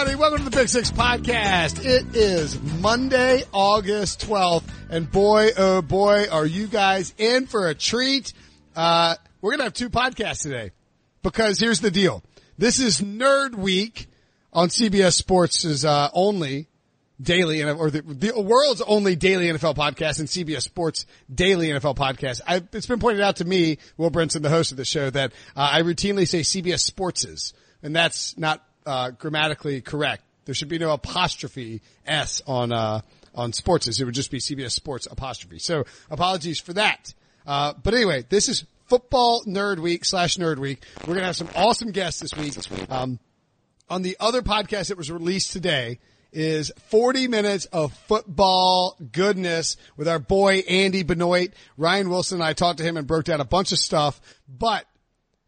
everybody. Welcome to the Pick Six Podcast. It is Monday, August 12th, and boy, oh boy, are you guys in for a treat. Uh, we're gonna have two podcasts today because here's the deal. This is Nerd Week on CBS Sports' uh, only daily or the, the world's only daily NFL podcast and CBS Sports daily NFL podcast. I, it's been pointed out to me, Will Brinson, the host of the show, that uh, I routinely say CBS Sports's, and that's not uh, grammatically correct. There should be no apostrophe s on uh, on sports's. It would just be CBS Sports apostrophe. So apologies for that. Uh, but anyway, this is Football Nerd Week slash Nerd Week. We're gonna have some awesome guests this week. Um, on the other podcast that was released today is 40 minutes of football goodness with our boy Andy Benoit. Ryan Wilson and I talked to him and broke down a bunch of stuff, but,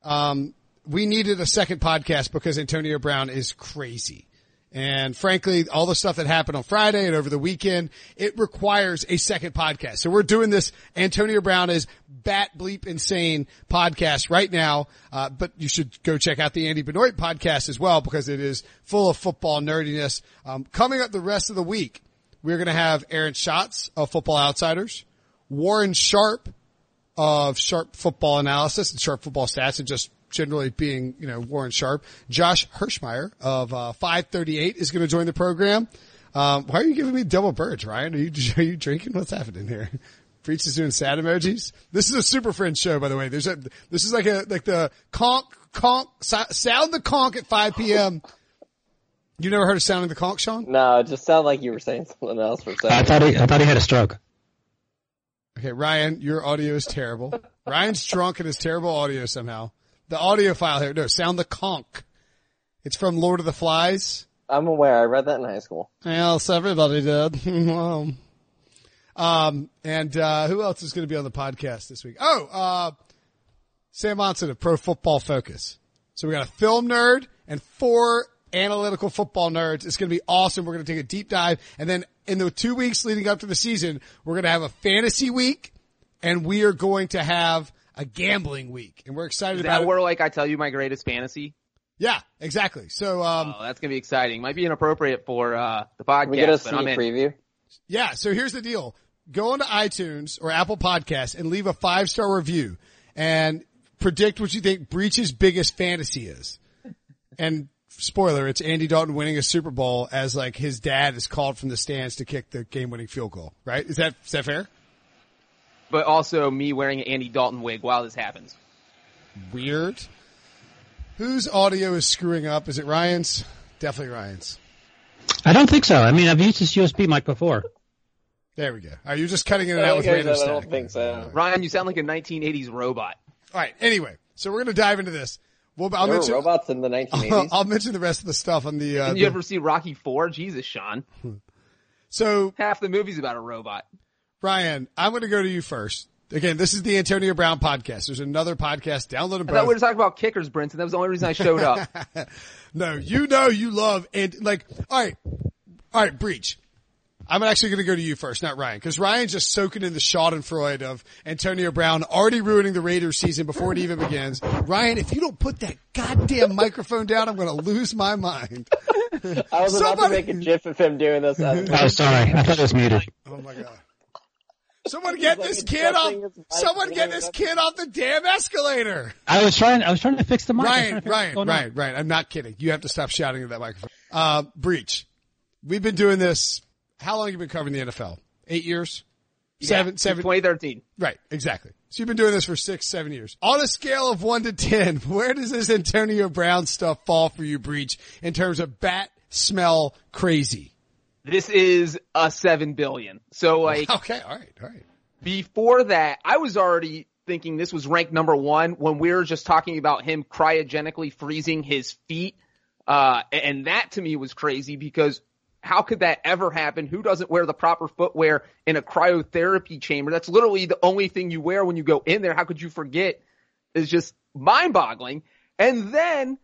um, we needed a second podcast because Antonio Brown is crazy. And frankly, all the stuff that happened on Friday and over the weekend, it requires a second podcast. So we're doing this Antonio Brown is bat bleep insane podcast right now. Uh, but you should go check out the Andy Benoit podcast as well because it is full of football nerdiness. Um, coming up the rest of the week, we're going to have Aaron Schatz of Football Outsiders, Warren Sharp of Sharp Football Analysis and Sharp Football Stats and just generally being, you know, Warren Sharp. Josh Hermsmeyer of uh, 538 is going to join the program. Um, why are you giving me double birds, Ryan? Are you, are you drinking? What's happening here? Preach is doing sad emojis. This is a super friend show, by the way. There's a, this is like a, like the conk, conk, sound the conk at 5 p.m. You never heard of sounding the conk, Sean? No, it just sounded like you were saying something else for a second. I thought he, I thought he had a stroke. Okay, Ryan, your audio is terrible. Ryan's drunk and has terrible audio somehow. The audio file here, no, sound the conk. It's from Lord of the Flies. I'm aware. I read that in high school. Yes, everybody did. um, and, uh, who else is going to be on the podcast this week? Oh, uh, Sam Monson of Pro Football Focus. So we got a film nerd and four analytical football nerds. It's going to be awesome. We're going to take a deep dive. And then in the two weeks leading up to the season, we're going to have a fantasy week and we are going to have a gambling week and we're excited Is about that where like I tell you my greatest fantasy? Yeah, exactly. So, um, Oh, that's gonna be exciting. Might be inappropriate for uh the podcast, Can we get a but sneak I'm preview? yeah, so here's the deal. Go onto iTunes or Apple Podcasts and leave a five star review and predict what you think Breech's biggest fantasy is. And spoiler, it's Andy Dalton winning a Super Bowl as like his dad is called from the stands to kick the game winning field goal, right? Is that, is that fair? But also me wearing an Andy Dalton wig while this happens. Weird. Whose audio is screwing up? Is it Ryan's? Definitely Ryan's. I don't think so. I mean, I've used this USB mic before. There we go. Are you just cutting it I out with don't random think so. I don't think so. Ryan, you sound like a 1980s robot. All right. Anyway, so we're going to dive into this. Well, I'll There were mention, robots in the 1980s. I'll mention the rest of the stuff on the, uh, Did the- you ever see Rocky Four? Jesus, Sean. so Half the movie's about a robot. Ryan, I'm going to go to you first. Again, this is the Antonio Brown podcast. There's another podcast. Download them I thought we were both. talking about kickers, Brinson. That was the only reason I showed up. No, you know you love and like, all right, all right, Breech. I'm actually going to go to you first, not Ryan, because Ryan's just soaking in the Schadenfreude of Antonio Brown already ruining the Raiders season before it even begins. Ryan, if you don't put that goddamn microphone down, I'm going to lose my mind. I was about to make a gif of him doing this. as- Oh, sorry. I thought it was muted. Oh my god. Someone get like this kid off, adjusting his mic, someone get this kid off the damn escalator. I was trying, I was trying to fix the mic. I was trying Ryan, to figure out what's Ryan, going on. Ryan, Ryan. I'm not kidding. You have to stop shouting at that microphone. Uh, Breech. We've been doing this. How long have you been covering the NFL? Eight years? Seven, Yeah, seven. 2013. Right, exactly. So you've been doing this for six, seven years. On a scale of one to ten, where does this Antonio Brown stuff fall for you, Breech, in terms of bat smell crazy? This is a seven billion. So like Okay, all right, all right. before that, I was already thinking this was ranked number one when we were just talking about him cryogenically freezing his feet. Uh, and that to me was crazy because how could that ever happen? Who doesn't wear the proper footwear in a cryotherapy chamber? That's literally the only thing you wear when you go in there. How could you forget? It's just mind boggling. And then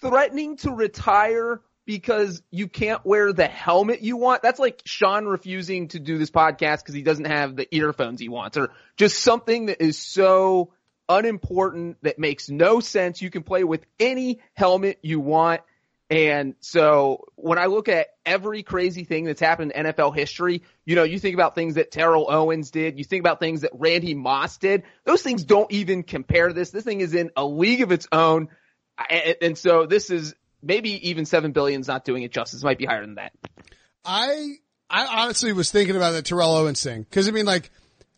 threatening to retire because you can't wear the helmet you want. That's like Sean refusing to do this podcast because he doesn't have the earphones he wants or just something that is so unimportant that makes no sense. You can play with any helmet you want. And so when I look at every crazy thing that's happened in NFL history, you know, you think about things that Terrell Owens did, you think about things that Randy Moss did. Those things don't even compare to this. This thing is in a league of its own. And, and so this is maybe even seven billion is not doing it justice. It might be higher than that. I I honestly was thinking about the Terrell Owens thing because I mean, like,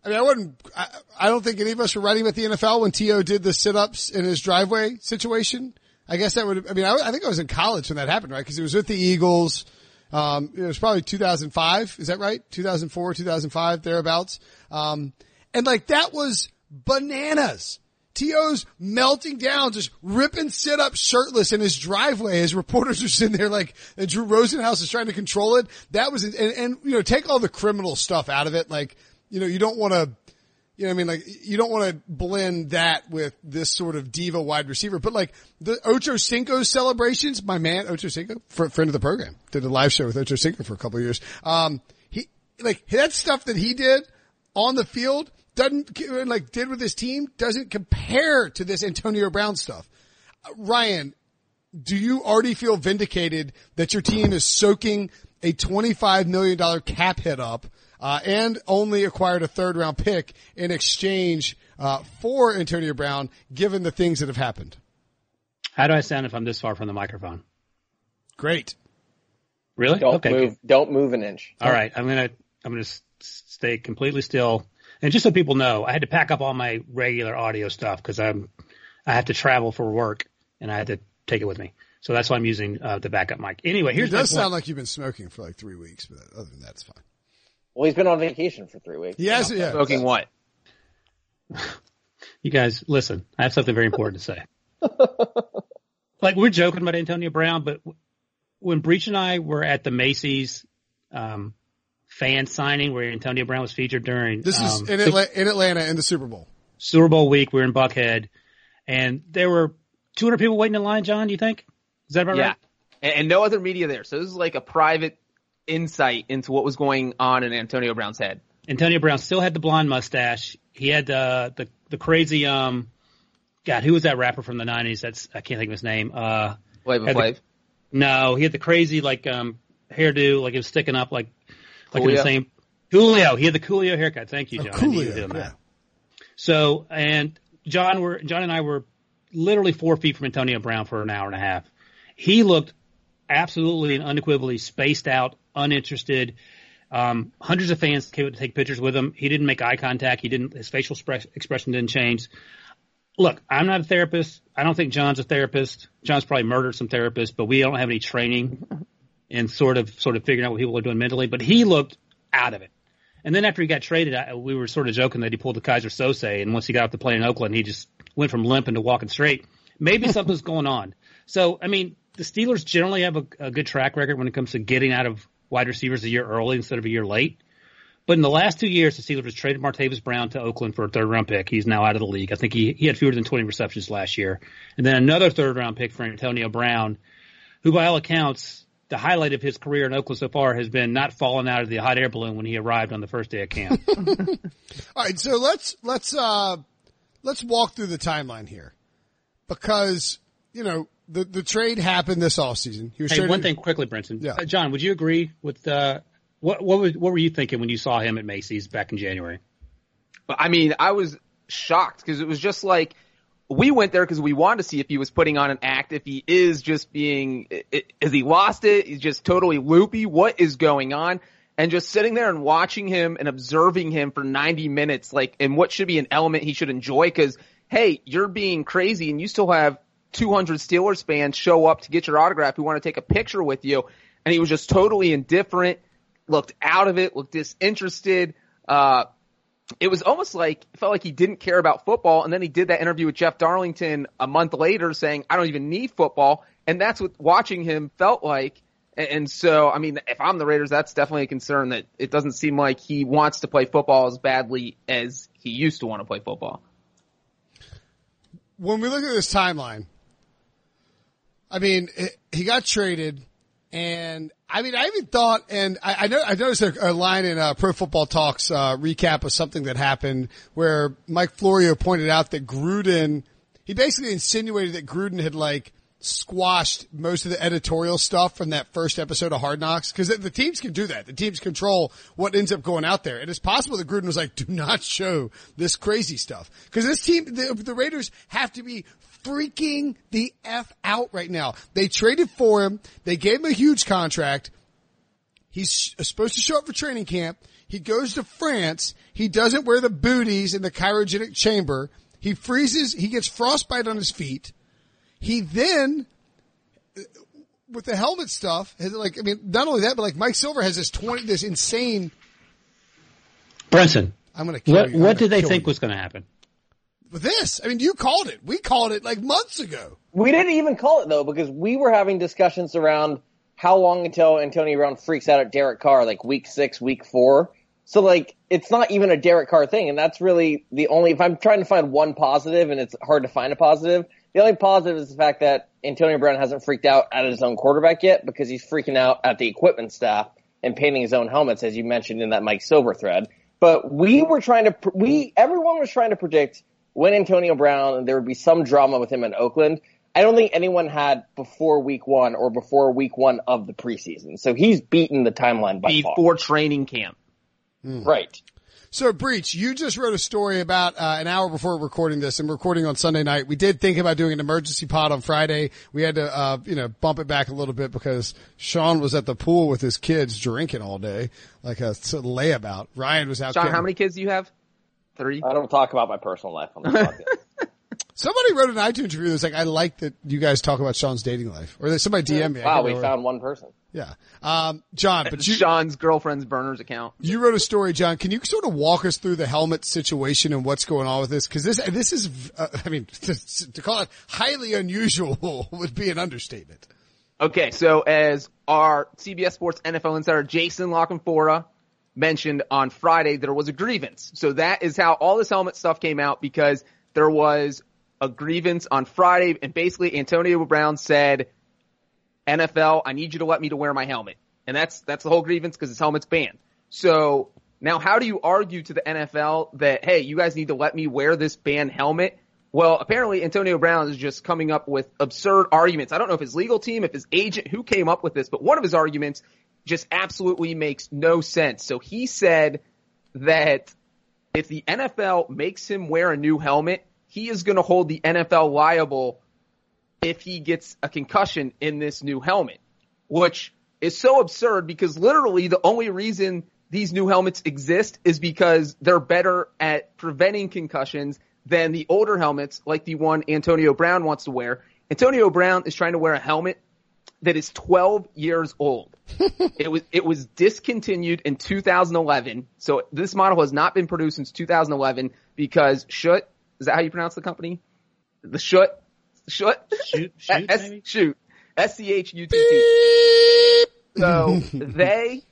I mean, I wouldn't. I, I don't think any of us were writing about the NFL when T.O. did the sit-ups in his driveway situation. I guess that would. I mean, I, I think I was in college when that happened, right? Because it was with the Eagles. Um, it was probably 2005. Is that right? 2004, 2005, thereabouts. Um, and like that was bananas. T.O.'s melting down, just ripping sit up shirtless in his driveway as reporters are sitting there like, Drew Rosenhaus is trying to control it. That was, and, and, you know, take all the criminal stuff out of it. Like, you know, you don't want to, you know I mean? Like, you don't want to blend that with this sort of diva wide receiver, but like the Ocho Cinco celebrations, my man, Ocho Cinco, fr- friend of the program, did a live show with Ocho Cinco for a couple years. Um, he, like, that stuff that he did on the field, doesn't like did with his team doesn't compare to this Antonio Brown stuff. Uh, Ryan, do you already feel vindicated that your team is soaking a $25 million cap hit up, uh, and only acquired a third round pick in exchange, uh, for Antonio Brown, given the things that have happened? How do I sound if I'm this far from the microphone? Great. Really? Don't okay. move. Don't move an inch. All right. I'm gonna I'm gonna stay completely still. And just so people know, I had to pack up all my regular audio stuff because I'm I have to travel for work and I had to take it with me. So that's why I'm using uh, the backup mic. Anyway, It here's my does sound like you've been smoking for like three weeks, but other than that, it's fine. Well, he's been on vacation for three weeks. Yes, yeah. Smoking what? You guys, listen. I have something very important to say. like we're joking about Antonio Brown, but when Breech and I were at the Macy's um, fan signing where Antonio Brown was featured during This is um, in, Atla- in Atlanta in the Super Bowl. Super Bowl week, we were in Buckhead, and there were 200 people waiting in line. John, do you think? Is that about Yeah. right? And, and no other media there. So this is like a private insight into what was going on in Antonio Brown's head. Antonio Brown still had the blonde mustache. He had the the the crazy um, God, who was that rapper from the 90s? That's I can't think of his name. Uh, Flavor Had the- Flav. No, he had the crazy like um hairdo, like it was sticking up, like like in Coolio? the same. Coolio, he had the Coolio haircut. Thank you, Oh, John. I knew you Coolio, were that. yeah. So, and John were John and I were literally four feet from Antonio Brown for an hour and a half. He looked absolutely and unequivocally spaced out, uninterested. Um, hundreds of fans came to take pictures with him. He didn't make eye contact. He didn't. His facial express, expression didn't change. Look, I'm not a therapist. I don't think John's a therapist. John's probably murdered some therapists, but we don't have any training in sort of sort of figuring out what people are doing mentally. But he looked out of it. And then after he got traded, I, we were sort of joking that he pulled the Keyser Söze, and once he got off the plane in Oakland, he just went from limping to walking straight. Maybe something's going on. So, I mean, the Steelers generally have a, a good track record when it comes to getting out of wide receivers a year early instead of a year late. But in the last two years, the Steelers traded Martavis Brown to Oakland for a third round pick. He's now out of the league. I think he, he had fewer than 20 receptions last year. And then another third round pick for Antonio Brown, who by all accounts, the highlight of his career in Oakland so far has been not falling out of the hot air balloon when he arrived on the first day of camp. All right, so let's let's uh let's walk through the timeline here because you know the the trade happened this offseason. He was hey, traded- one thing quickly, Brinson. Yeah. Uh, John, would you agree with, uh, what, what, was, what were you thinking when you saw him at Macy's back in January? But I mean, I was shocked because it was just like we went there because we wanted to see if he was putting on an act, if he is just being, i- i- he lost it? He's just totally loopy. What is going on? And just sitting there and watching him and observing him for 90 minutes, like, in what should be an element he should enjoy because, hey, you're being crazy and you still have 200 Steelers fans show up to get your autograph who want to take a picture with you. And he was just totally indifferent, looked out of it, looked disinterested. Uh, it was almost like it felt like he didn't care about football and then he did that interview with Jeff Darlington a month later saying I don't even need football and that's what watching him felt like and, so I mean if I'm the Raiders that's definitely a concern that it doesn't seem like he wants to play football as badly as he used to want to play football. when we look at this timeline, I mean, he got traded, and I mean, I even thought, and I, I know I noticed a, a line in uh, Pro Football Talks uh, recap of something that happened where Mike Florio pointed out that Gruden, he basically insinuated that Gruden had like squashed most of the editorial stuff from that first episode of Hard Knocks because the, the, teams can do that. The teams control what ends up going out there. And it's possible that Gruden was like, do not show this crazy stuff because this team, the, the Raiders have to be freaking the F out right now. They traded for him. They gave him a huge contract. He's uh, supposed to show up for training camp. He goes to France. He doesn't wear the booties in the cryogenic chamber. He freezes. He gets frostbite on his feet. He then, uh, with the helmet stuff, has like, I mean, not only that, but like Mike Silver has this 20, this insane. Brinson. I'm going to What, you. what did they think you. was going to happen? This? I mean, you called it. We called it like months ago. We didn't even call it though because we were having discussions around how long until Antonio Brown freaks out at Derek Carr, like week six, week four. So like, it's not even a Derek Carr thing, and that's really the only. If I'm trying to find one positive, and it's hard to find a positive, the only positive is the fact that Antonio Brown hasn't freaked out at his own quarterback yet because he's freaking out at the equipment staff and painting his own helmets, as you mentioned in that Mike Silver thread. But we were trying to, we everyone was trying to predict when Antonio Brown there would be some drama with him in Oakland. I don't think anyone had before week one or before week one of the preseason. So he's beaten the timeline by before far. training camp. Right. So, Breach, you just wrote a story about uh, an hour before recording this, and recording on Sunday night. We did think about doing an emergency pod on Friday. We had to, uh, you know, bump it back a little bit because Sean was at the pool with his kids drinking all day, like a sort of layabout. Ryan was out. Sean, getting- how many kids do you have? Three. I don't talk about my personal life on the podcast. Somebody wrote an iTunes review that's like, I like that you guys talk about Sean's dating life, or that somebody DM me. I wow, we remember. found one person. Yeah, um, John, but you Sean's girlfriend's burners account. You wrote a story, John. Can you sort of walk us through the helmet situation and what's going on with this? Because this, this is, uh, I mean, to, to call it highly unusual would be an understatement. Okay, so as our CBS Sports NFL insider Jason La Canfora mentioned on Friday, there was a grievance. So that is how all this helmet stuff came out because there was a grievance on Friday and basically Antonio Brown said, NFL, I need you to let me to wear my helmet. And that's, that's the whole grievance because his helmet's banned. So now how do you argue to the NFL that, hey, you guys need to let me wear this banned helmet? Well, apparently Antonio Brown is just coming up with absurd arguments. I don't know if his legal team, if his agent, who came up with this, but one of his arguments just absolutely makes no sense. So he said that if the NFL makes him wear a new helmet, he is going to hold the NFL liable if he gets a concussion in this new helmet, which is so absurd because literally the only reason these new helmets exist is because they're better at preventing concussions than the older helmets like the one Antonio Brown wants to wear. Antonio Brown is trying to wear a helmet that is 12 years old. it was it was discontinued in 2011. So this model has not been produced since 2011 because Schutt is that how you pronounce the company? The Schutt Schutt Shoot, shoot, S- shoot S C H U T T. So they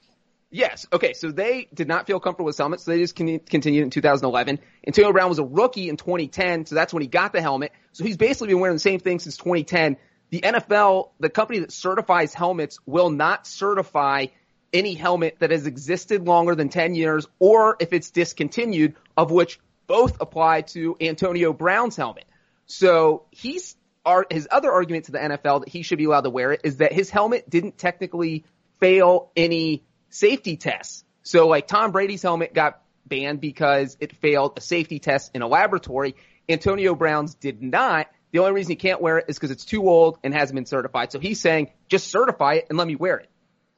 Yes. Okay. So they did not feel comfortable with helmets, so they just con- continued in 2011. Antonio Brown was a rookie in 2010, so that's when he got the helmet. So he's basically been wearing the same thing since 2010. The NFL, the company that certifies helmets, will not certify any helmet that has existed longer than 10 years, or if it's discontinued, of which both apply to Antonio Brown's helmet. So he's his other argument to the NFL that he should be allowed to wear it is that his helmet didn't technically fail any safety tests. So like Tom Brady's helmet got banned because it failed a safety test in a laboratory. Antonio Brown's did not. The only reason he can't wear it is because it's too old and hasn't been certified. So he's saying, just certify it and let me wear it.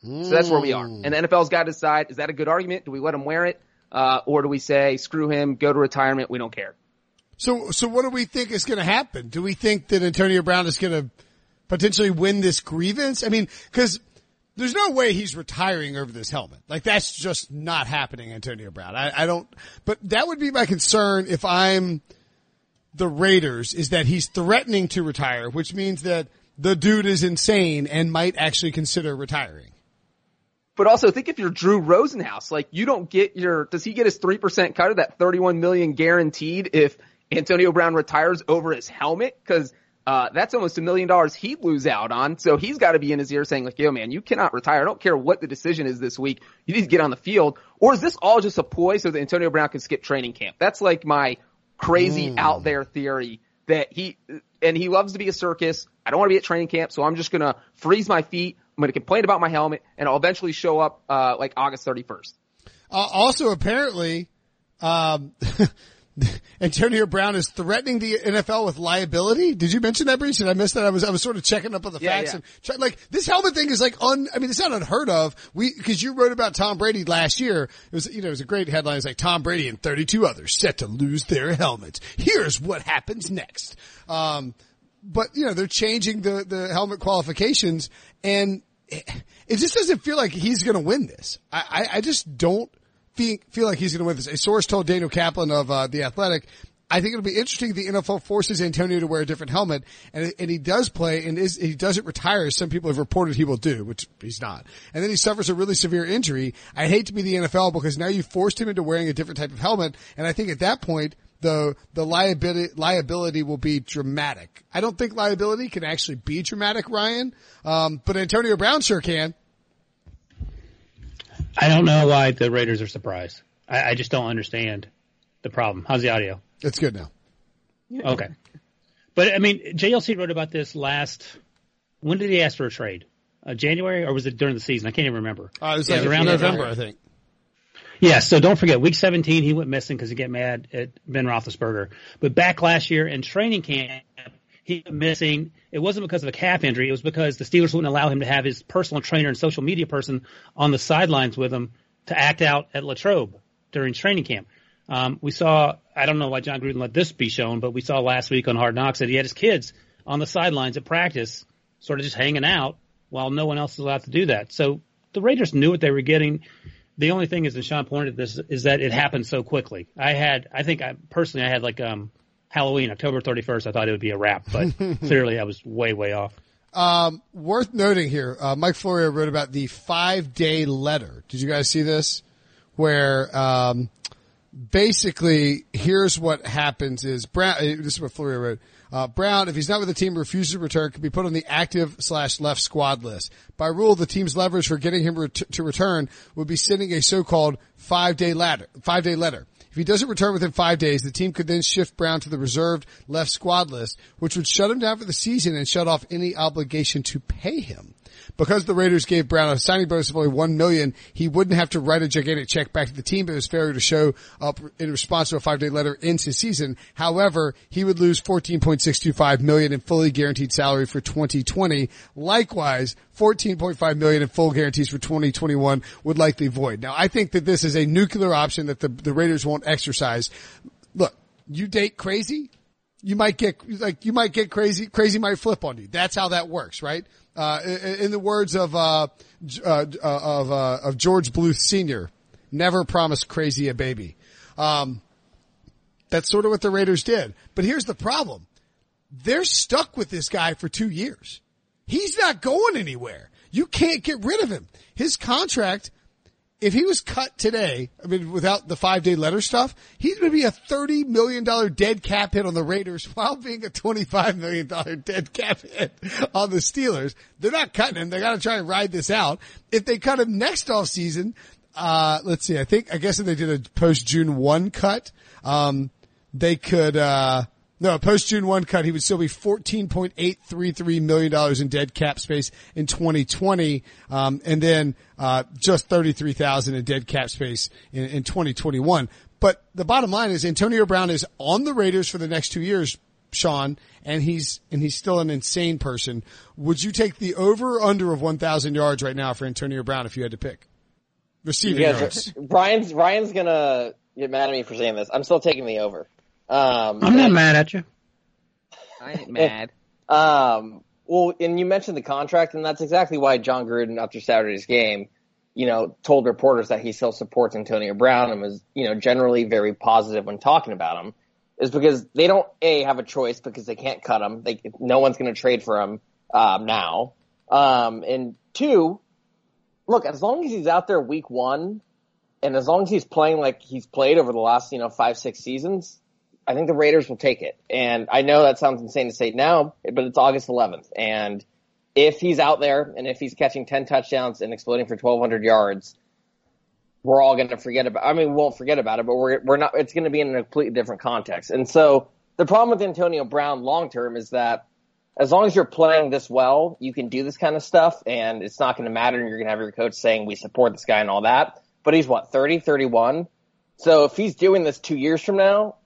So that's where we are. And the NFL's got to decide, is that a good argument? Do we let him wear it? Uh, or do we say, screw him, go to retirement, we don't care? So, so what do we think is going to happen? Do we think that Antonio Brown is going to potentially win this grievance? I mean, cause there's no way he's retiring over this helmet. Like that's just not happening, Antonio Brown. I, I don't, but that would be my concern if I'm the Raiders is that he's threatening to retire, which means that the dude is insane and might actually consider retiring. But also think if you're Drew Rosenhaus, like you don't get your, does he get his 3% cut of that 31 million guaranteed if Antonio Brown retires over his helmet? Cause, uh, that's almost a million dollars he'd lose out on. So he's got to be in his ear saying like, yo man, you cannot retire. I don't care what the decision is this week. You need to get on the field. Or is this all just a ploy so that Antonio Brown can skip training camp? That's like my crazy out there theory that he and he loves to be a circus. I don't want to be at training camp, so I'm just gonna freeze my feet. I'm gonna complain about my helmet, and I'll eventually show up uh, like August 31st. Uh, also, apparently, um, Antonio Brown is threatening the NFL with liability. Did you mention that, Breech? Did I miss that? I was, I was sort of checking up on the Yeah, facts yeah. and try, like this helmet thing is like un, I mean, it's not unheard of. We, cause you wrote about Tom Brady last year. It was, you know, it was a great headline. It's like Tom Brady and 32 others set to lose their helmets. Here's what happens next. Um, but you know, they're changing the, the helmet qualifications and it, it just doesn't feel like he's going to win this. I, I, I just don't feel, like he's going to win this. A source told Daniel Kaplan of uh, the Athletic, I think it'll be interesting. if The NFL forces Antonio to wear a different helmet, and and he does play, and is he doesn't retire as some people have reported he will do, which he's not. And then he suffers a really severe injury. I hate to be the NFL because now you forced him into wearing a different type of helmet, and I think at that point. The, the liability, liability will be dramatic. I don't think liability can actually be dramatic, Ryan. Um, but Antonio Brown sure can. I don't know why the Raiders are surprised. I, I just don't understand the problem. How's the audio? It's good now. Okay. But I mean, JLC wrote about this last. When did he ask for a trade? Uh, January or was it during the season? I can't even remember. Uh, it was Yeah, like around November, November. I think. Yeah, so don't forget, week 17, he went missing because he get mad at Ben Roethlisberger. But back last year in training camp, he missing. It wasn't because of a calf injury. It was because the Steelers wouldn't allow him to have his personal trainer and social media person on the sidelines with him to act out at Latrobe during training camp. Um, we saw, I don't know why Jon Gruden let this be shown, but we saw last week on Hard Knocks that he had his kids on the sidelines at practice, sort of just hanging out while no one else is allowed to do that. So the Raiders knew what they were getting. The only thing is, and Sean pointed this, is that it happened so quickly. I had, I think I personally, I had like, um, Halloween, October 31st. I thought it would be a wrap, but clearly I was way, way off. Um, worth noting here, uh, Mike Florio wrote about the five day letter. Did you guys see this? Where, um, basically here's what happens is Brown, uh, this is what Florio wrote. Uh, Brown, if he's not with the team, refuses to return, could be put on the active slash left squad list. By rule, the team's leverage for getting him ret- to return would be sending a so-called five day ladder, five day letter. If he doesn't return within five days, the team could then shift Brown to the reserved left squad list, which would shut him down for the season and shut off any obligation to pay him. Because the Raiders gave Brown a signing bonus of only one million, he wouldn't have to write a gigantic check back to the team, but it was failure to show up in response to a five day letter ends his season. However, he would lose 14.625 million in fully guaranteed salary for 2020. Likewise, 14.5 million in full guarantees for 2021 would likely void. Now, I think that this is a nuclear option that the, the Raiders won't exercise. Look, you date crazy, you might get like you might get crazy. Crazy might flip on you. That's how that works, right? Uh, in, the words of uh, uh, uh, of uh, of George Bluth Senior, never promise crazy a baby. Um, that's sort of what the Raiders did. But here's the problem: they're stuck with this guy for two years. He's not going anywhere. You can't get rid of him. His contract if he was cut today, I mean, without the five day letter stuff, he's going to be a $30 million dead cap hit on the Raiders while being a $25 million dead cap hit on the Steelers. They're not cutting him. They got to try and ride this out. If they cut him next off season, uh, let's see, I think, I guess if they did a post June 1 cut, um, they could, uh, no, post June 1 cut, he would still be $14.833 million in dead cap space in 2020. Um, and then, uh, just 33,000 in dead cap space in, in 2021. But the bottom line is Antonio Brown is on the Raiders for the next two years, Sean, and he's, and he's still an insane person. Would you take the over or under of 1,000 yards right now for Antonio Brown if you had to pick? Receiving guys yards. Ryan's Ryan's gonna get mad at me for saying this. I'm still taking the over. Um, I'm not mad at you. I ain't mad. Um, well, and you mentioned the contract, and that's exactly why Jon Gruden, after Saturday's game, you know, told reporters that he still supports Antonio Brown and was, you know, generally very positive when talking about him, is because they don't a have a choice because they can't cut him. They no one's going to trade for him um, now, um, and two, look, as long as he's out there week one, and as long as he's playing like he's played over the last, you know, five six seasons, I think the Raiders will take it. And I know that sounds insane to say now, but it's August 11th. And if he's out there and if he's catching 10 touchdowns and exploding for 1200 yards, we're all going to forget about, I mean, we won't forget about it, but we're, we're not, it's going to be in a completely different context. And so the problem with Antonio Brown long term is that as long as you're playing this well, you can do this kind of stuff and it's not going to matter and you're going to have your coach saying we support this guy and all that. But he's what, 30, 31? So if he's doing this two years from now,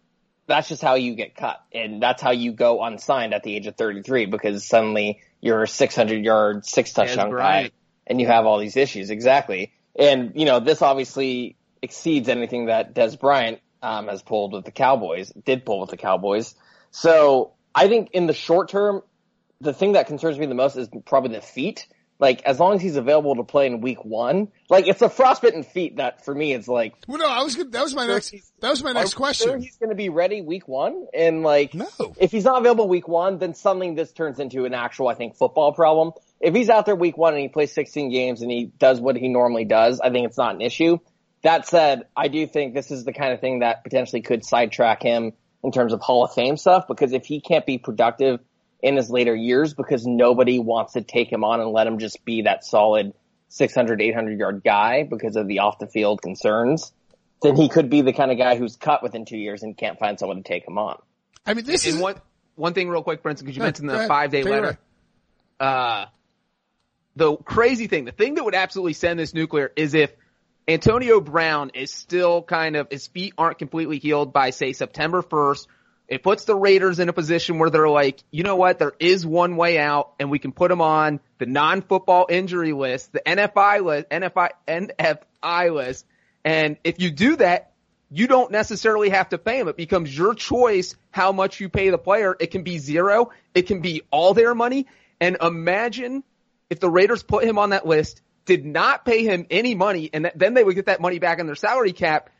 that's just how you get cut. And that's how you go unsigned at the age of 33 because suddenly you're a 600 yard, six touchdown guy and you have all these issues. Exactly. And, you know, this obviously exceeds anything that Dez Bryant um, has pulled with the Cowboys, did pull with the Cowboys. So I think in the short term, the thing that concerns me the most is probably the feet. Like as long as he's available to play in week one, like it's a frostbitten feat that for me it's like. Well, no, I was gonna, that was my next that was my next question. Sure he's going to be ready week one, and like no. if he's not available week one, then suddenly this turns into an actual I think football problem. If he's out there week one and he plays 16 games and he does what he normally does, I think it's not an issue. That said, I do think this is the kind of thing that potentially could sidetrack him in terms of Hall of Fame stuff because if he can't be productive in his later years because nobody wants to take him on and let him just be that solid 600, 800 yard guy because of the off the field concerns, then he could be the kind of guy who's cut within two years and can't find someone to take him on. I mean, this and is one, one thing real quick, Brinson, because you mentioned the five day letter. Uh, the crazy thing, the thing that would absolutely send this nuclear is if Antonio Brown is still kind of, his feet aren't completely healed by say September 1st. It puts the Raiders in a position where they're like, you know what? There is one way out and we can put them on the non-football injury list, the NFI list, NFI, NFI list. And if you do that, you don't necessarily have to pay them. It becomes your choice how much you pay the player. It can be zero. It can be all their money. And imagine if the Raiders put him on that list did not pay him any money, and then they would get that money back in their salary cap.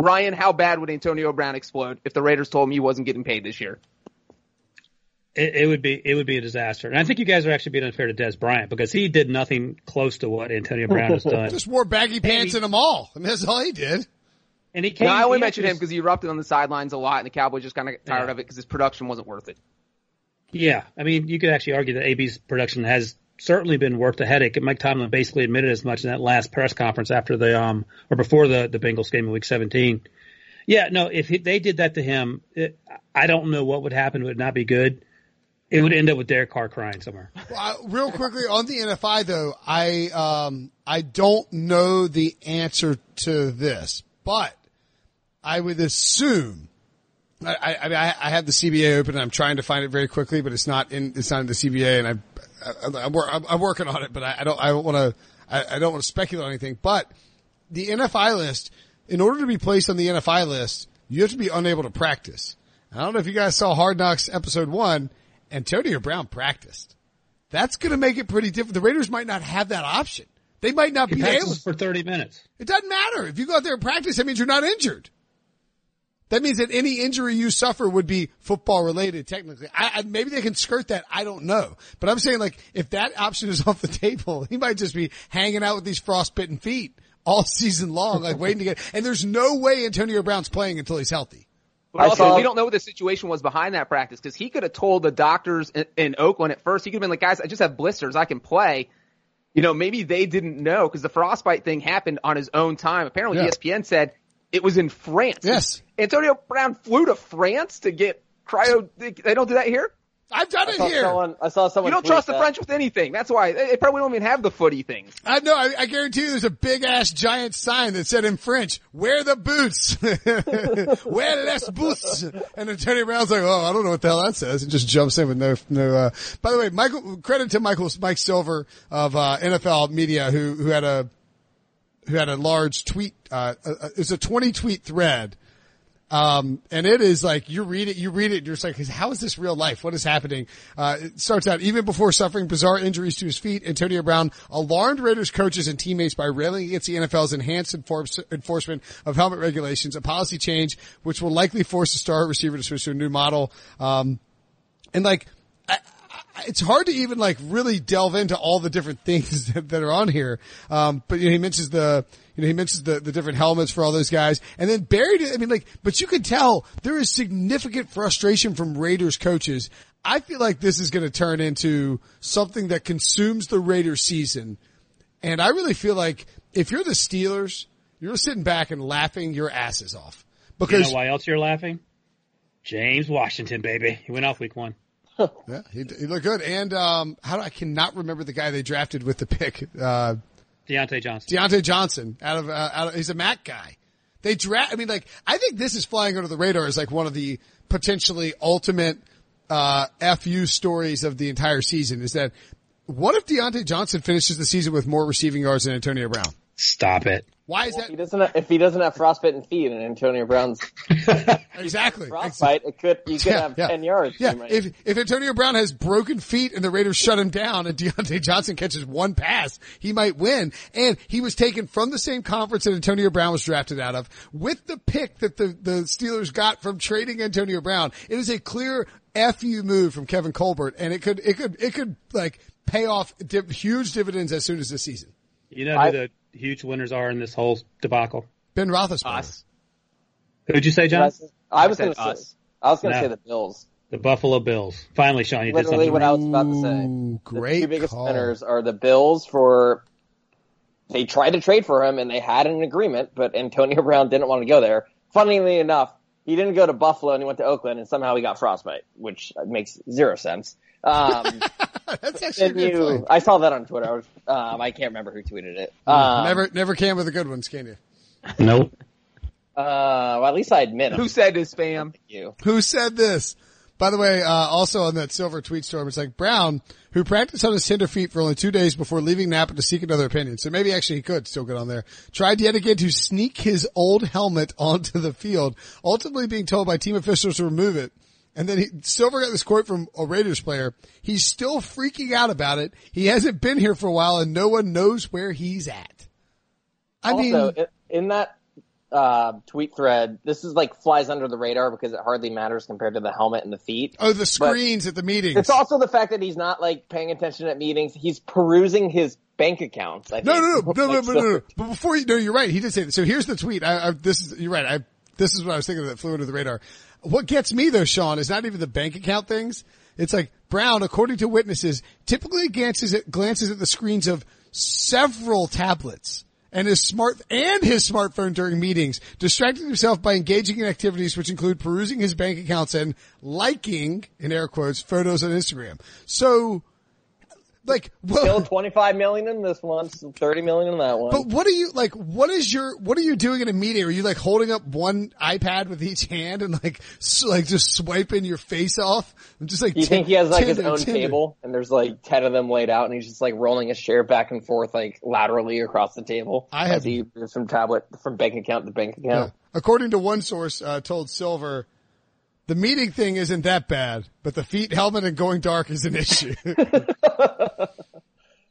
Ryan, how bad would Antonio Brown explode if the Raiders told him he wasn't getting paid this year? It, it, would be it would be a disaster, and I think you guys are actually being unfair to Dez Bryant because he did nothing close to what Antonio Brown has done. Just wore baggy pants he, in the mall. I mean, that's all he did. And he came. No, I only mentioned him because he erupted on the sidelines a lot, and the Cowboys just kind of tired yeah. of it because his production wasn't worth it. Yeah, I mean, you could actually argue that AB's production has certainly been worth the headache. Mike Tomlin basically admitted as much in that last press conference after the um or before the the Bengals game in Week 17. Yeah, no, if he, they did that to him, it, I don't know what would happen. It would not be good. It would end up with Derek Carr crying somewhere. Well, real quickly on the NFI though, I um I don't know the answer to this, but I would assume I, I, I have the CBA open and I'm trying to find it very quickly, but it's not in, it's not in the CBA and I, I, I'm, I'm working on it, but I, I don't, I don't want to, I, I don't want to speculate on anything, but the NFI list, in order to be placed on the NFI list, you have to be unable to practice. I don't know if you guys saw Hard Knocks episode one, and Antonio Brown practiced. That's going to make it pretty different. The Raiders might not have that option. They might not he be able for 30 minutes. It doesn't matter. If you go out there and practice, that means you're not injured. That means that any injury you suffer would be football related technically. I, I, maybe they can skirt that. I don't know. But I'm saying like, if that option is off the table, he might just be hanging out with these frostbitten feet all season long, like waiting to get, and there's no way Antonio Brown's playing until he's healthy. But also, saw, we don't know what the situation was behind that practice because he could have told the doctors in, in Oakland at first. He could have been like, guys, I just have blisters. I can play. You know, maybe they didn't know because the frostbite thing happened on his own time. Apparently yeah. ESPN said it was in France. Yes. Antonio Brown flew to France to get cryo. They don't do that here. I've done I it here. Someone, I saw someone. You don't trust that. the French with anything. That's why they probably don't even have the footy things. I know. I, I guarantee you, there's a big ass giant sign that said in French, "Wear the boots, wear les boots." And Antonio Brown's like, "Oh, I don't know what the hell that says," and just jumps in with no, no. Uh, by the way, Michael, credit to Michael, Mike Silver of uh, NFL Media, who who had a who had a large tweet. Uh, uh, uh it was a 20 tweet thread. Um, and it is like, you read it, you read it, and you're just like, how is this real life? What is happening? Uh, it starts out, even before suffering bizarre injuries to his feet, Antonio Brown alarmed Raiders coaches and teammates by railing against the NFL's enhanced enforce, enforcement of helmet regulations, a policy change which will likely force a star receiver to switch to a new model. Um, and like, it's hard to even like really delve into all the different things that, that are on here. Um, but you know, he mentions the, you know, he mentions the, the different helmets for all those guys and then buried it. I mean, like, but you can tell there is significant frustration from Raiders coaches. I feel like this is going to turn into something that consumes the Raiders season. And I really feel like if you're the Steelers, you're sitting back and laughing your asses off because you know why else you're laughing? James Washington, baby. He went off week one. Yeah, he, he looked good. And um, how do I cannot remember the guy they drafted with the pick? Uh, Diontae Johnson. Diontae Johnson out of, uh, out of he's a Mac guy. They draft. I mean, like I think this is flying under the radar as like one of the potentially ultimate uh, fu stories of the entire season. Is that what if Diontae Johnson finishes the season with more receiving yards than Antonio Brown? Stop it. Why is If he that? doesn't, have, if he doesn't have frostbitten feet and Antonio Brown's Exactly. frostbite, it could you could have ten yards. Yeah, if if Antonio Brown has broken feet and the Raiders shut him down and Diontae Johnson catches one pass, he might win. And he was taken from the same conference that Antonio Brown was drafted out of with the pick that the, the Steelers got from trading Antonio Brown. It is a clear FU move from Kevin Colbert and it could, it could, it could like pay off div- huge dividends as soon as this season. You know who I- the huge winners are in this whole debacle? Ben Roethlisberger. Us. Who'd you say, John? I was going said to us. say, I was going to No. say the Bills. The Buffalo Bills. Finally, Sean, you did Literally something what right. I was about to say. Ooh, The two biggest call. winners are the Bills for they tried to trade for him and they had an agreement, but Antonio Brown didn't want to go there. Funnily enough, he didn't go to Buffalo and he went to Oakland and somehow he got frostbite, which makes zero sense. Um, That's actually good you, point. I saw that on Twitter. I, was, um, I can't remember who tweeted it. Um, never, never can with the good ones, can you? Nope. Uh, well, at least I admit him. Who said this, fam? you. Who said this? By the way, uh, also on that silver tweet storm, it's like Brown, who practiced on his tender feet for only two days before leaving Napa to seek another opinion. So maybe actually he could still get on there. Tried yet again to sneak his old helmet onto the field, ultimately being told by team officials to remove it. And then he, Silver got this quote from a Raiders player. He's still freaking out about it. He hasn't been here for a while and no one knows where he's at. I also, mean, in that uh, tweet thread, this is like flies under the radar because it hardly matters compared to the helmet and the feet. oh, the screens at the meetings. It's also the fact that he's not like paying attention at meetings. He's perusing his bank accounts. I No, think. no, no, no, no, Like, no, no, no. But before you, no, you're right. He did say that. So here's the tweet. I, I, this is, you're right. I, this is what I was thinking of that flew under the radar. What gets me though, Sean, is not even the bank account things. It's like Brown, according to witnesses, typically glances at, glances at the screens of several tablets and his smart, and his smartphone during meetings, distracting himself by engaging in activities which include perusing his bank accounts and liking, in air quotes, photos on Instagram. So, like, well, Still 25 million in this one, 30 million in that one. But what are you like? What is your? What are you doing in a meeting? Are you like holding up one iPad with each hand and like s- like just swiping your face off? I'm just like. You think he has like his Tinder, own table and there's like 10 of them laid out and he's just like rolling his chair back and forth like laterally across the table? I have- As he moves from tablet, from bank account to bank Yeah. account. According to one source, uh, told Silver, the meeting thing isn't that bad, but the feet helmet and going dark is an issue.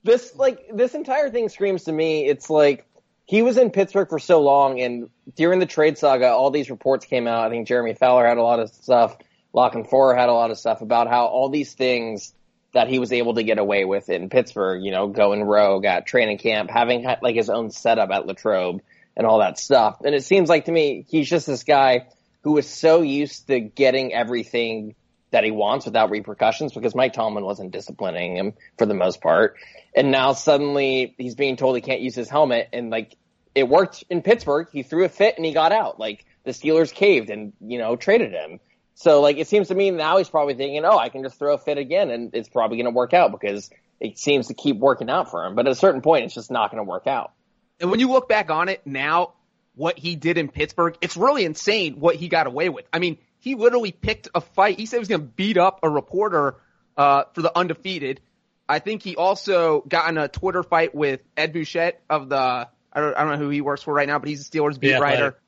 this like this entire thing screams to me it's like he was in Pittsburgh for so long and during the trade saga all these reports came out. I think Jeremy Fowler had a lot of stuff. La Canfora had a lot of stuff about how all these things that he was able to get away with in Pittsburgh you know going rogue at training camp having had, like his own setup at Latrobe and all that stuff. And it seems like to me he's just this guy who is so used to getting everything that he wants without repercussions because Mike Tomlin wasn't disciplining him for the most part. And now suddenly he's being told he can't use his helmet and like it worked in Pittsburgh. He threw a fit and he got out. Like the Steelers caved and, you know, traded him. So like it seems to me now he's probably thinking, oh, I can just throw a fit again and it's probably going to work out because it seems to keep working out for him. But at a certain point, it's just not going to work out. And when you look back on it now, what he did in Pittsburgh, it's really insane what he got away with. I mean, he literally picked a fight. He said he was going to beat up a reporter uh, for the undefeated. I think he also got in a Twitter fight with Ed Bouchette of the I don't, I don't know who he works for right now, but he's a Steelers beat The writer. Athletic.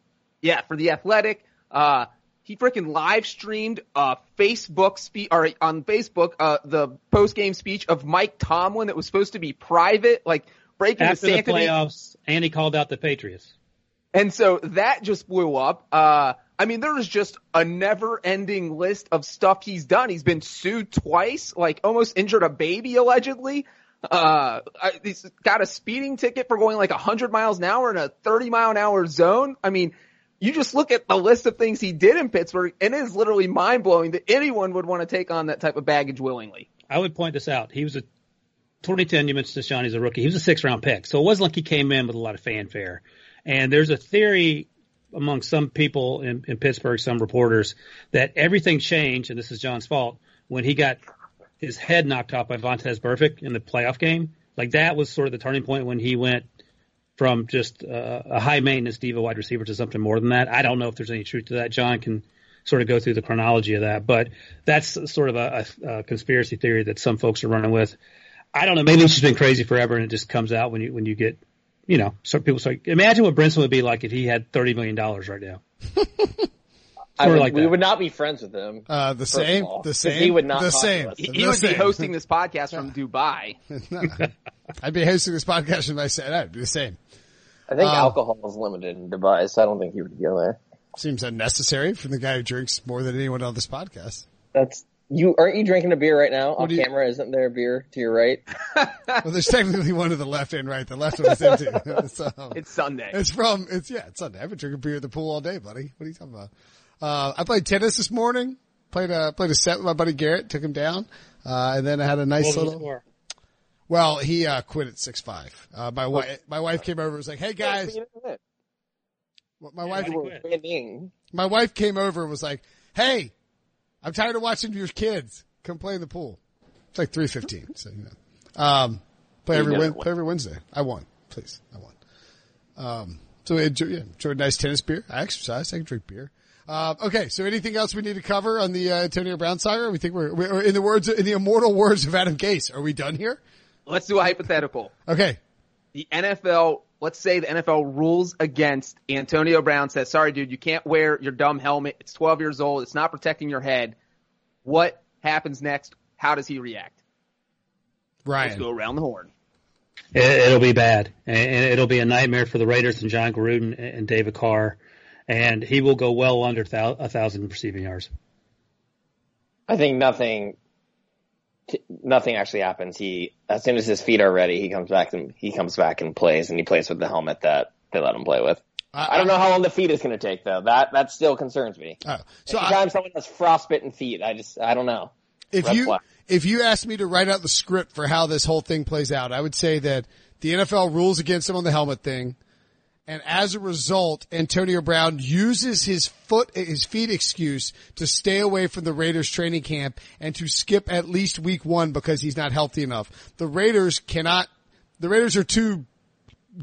Yeah, for the Athletic. Uh, he freaking live streamed a Facebook speech or on Facebook uh, the post game speech of Mike Tomlin that was supposed to be private, like breaking After the the sanctity. playoffs, and he called out the Patriots. And so that just blew up. Uh, I mean, there is just a never ending list of stuff he's done. He's been sued twice, like almost injured a baby allegedly. Uh, he's got a speeding ticket for going like 100 miles an hour in a 30 mile an hour zone. I mean, you just look at the list of things he did in Pittsburgh and it is literally mind blowing that anyone would want to take on that type of baggage willingly. I would point this out. He was a 2010. You mentioned Deshaun. He's a rookie. He was a six round pick, so it wasn't like he came in with a lot of fanfare. And there's a theory among some people in, in Pittsburgh, some reporters, that everything changed, and this is John's fault, when he got his head knocked off by Vontaze Burfict in the playoff game. Like that was sort of the turning point when he went from just uh, a high maintenance diva wide receiver to something more than that. I don't know if there's any truth to that. John can sort of go through the chronology of that, but that's sort of a, a, a conspiracy theory that some folks are running with. I don't know. Maybe just been crazy forever, and it just comes out when you when you get, you know, some people say, imagine what Brinson would be like if he had thirty million dollars right now. I would, like we that. would not be friends with him. Uh, the same, all, the 'cause same, he would not the talk to same. us. He, the he would be hosting this podcast from Dubai. I'd be hosting this podcast if I said that'd be the same. I think Um, alcohol is limited in Dubai, so I don't think he would go there. Seems unnecessary from the guy who drinks more than anyone on this podcast. That's you. Aren't you drinking a beer right now on do you- camera? Isn't there a beer to your right? Well, there's technically one to the left and right. The left one is empty. so It's Sunday. it's from it's yeah, it's Sunday. I've been drinking beer at the pool all day, buddy. What are you talking about? Uh, I played tennis this morning. Played a played a set with my buddy Garrett. Took him down, uh, and then I had a nice What little. score? Well, he uh, quit at six five. Uh, my wife my wife came over and was like, "Hey guys," my wife he quit. my wife came over and was like, "Hey, I'm tired of watching your kids. Come play in the pool." It's like three fifteen, so you know. Um, play every never win, win. play every Wednesday. I won, please. I won. Um, so enjoy, yeah, enjoyed a nice tennis beer. I exercise. I can drink beer. Um, okay, so anything else we need to cover on the uh, Antonio Brown saga? We think we're, we're in the words in the immortal words of Adam Gase. Are we done here? Let's do a hypothetical. Okay, The NFL, let's say the NFL rules against Antonio Brown says, sorry dude, you can't wear your dumb helmet. It's 12 years old. It's not protecting your head. What happens next? How does he react? Let's go around the horn. It, it'll be bad, and and it'll be a nightmare for the Raiders and Jon Gruden and David Carr, and he will go well under a thousand receiving yards. I think nothing, nothing actually happens. He, as soon as his feet are ready, he comes back and he comes back and plays, and he plays with the helmet that they let him play with. I don't know how long the feet is going to take though. That that still concerns me. Oh, so I, Anytime someone has frostbitten feet, I just I don't know. if Red you flag. if you asked me to write out the script for how this whole thing plays out, I would say that the NFL rules against him on the helmet thing, and as a result, Antonio Brown uses his foot his feet excuse to stay away from the Raiders training camp and to skip at least week one because he's not healthy enough. The Raiders cannot. The Raiders are too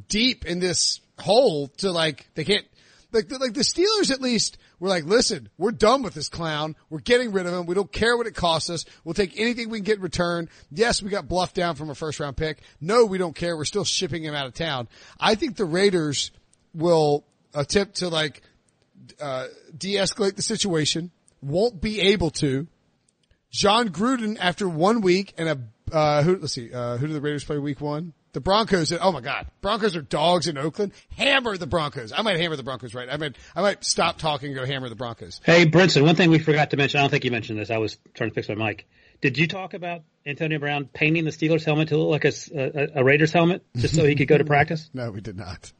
deep in this hole to like they can't like like the Steelers at least were like, listen, we're done with this clown. We're getting rid of him. We don't care what it costs us. We'll take anything we can get in return. Yes, we got bluffed down from a first round pick. No, we don't care. We're still shipping him out of town. I think the Raiders will attempt to like uh, de-escalate the situation. Won't be able to. Jon Gruden, after one week and a uh, who let's see, uh, who did the Raiders play week one? The Broncos. Oh my God, Broncos are dogs in Oakland. Hammer the Broncos. I might hammer the Broncos right. I might I might stop talking and go hammer the Broncos. Hey, Brinson, one thing we forgot to mention, I don't think you mentioned this. I was trying to fix my mic. Did you talk about Antonio Brown painting the Steelers helmet to look like a Raiders helmet just so he could go to practice? No, we did not.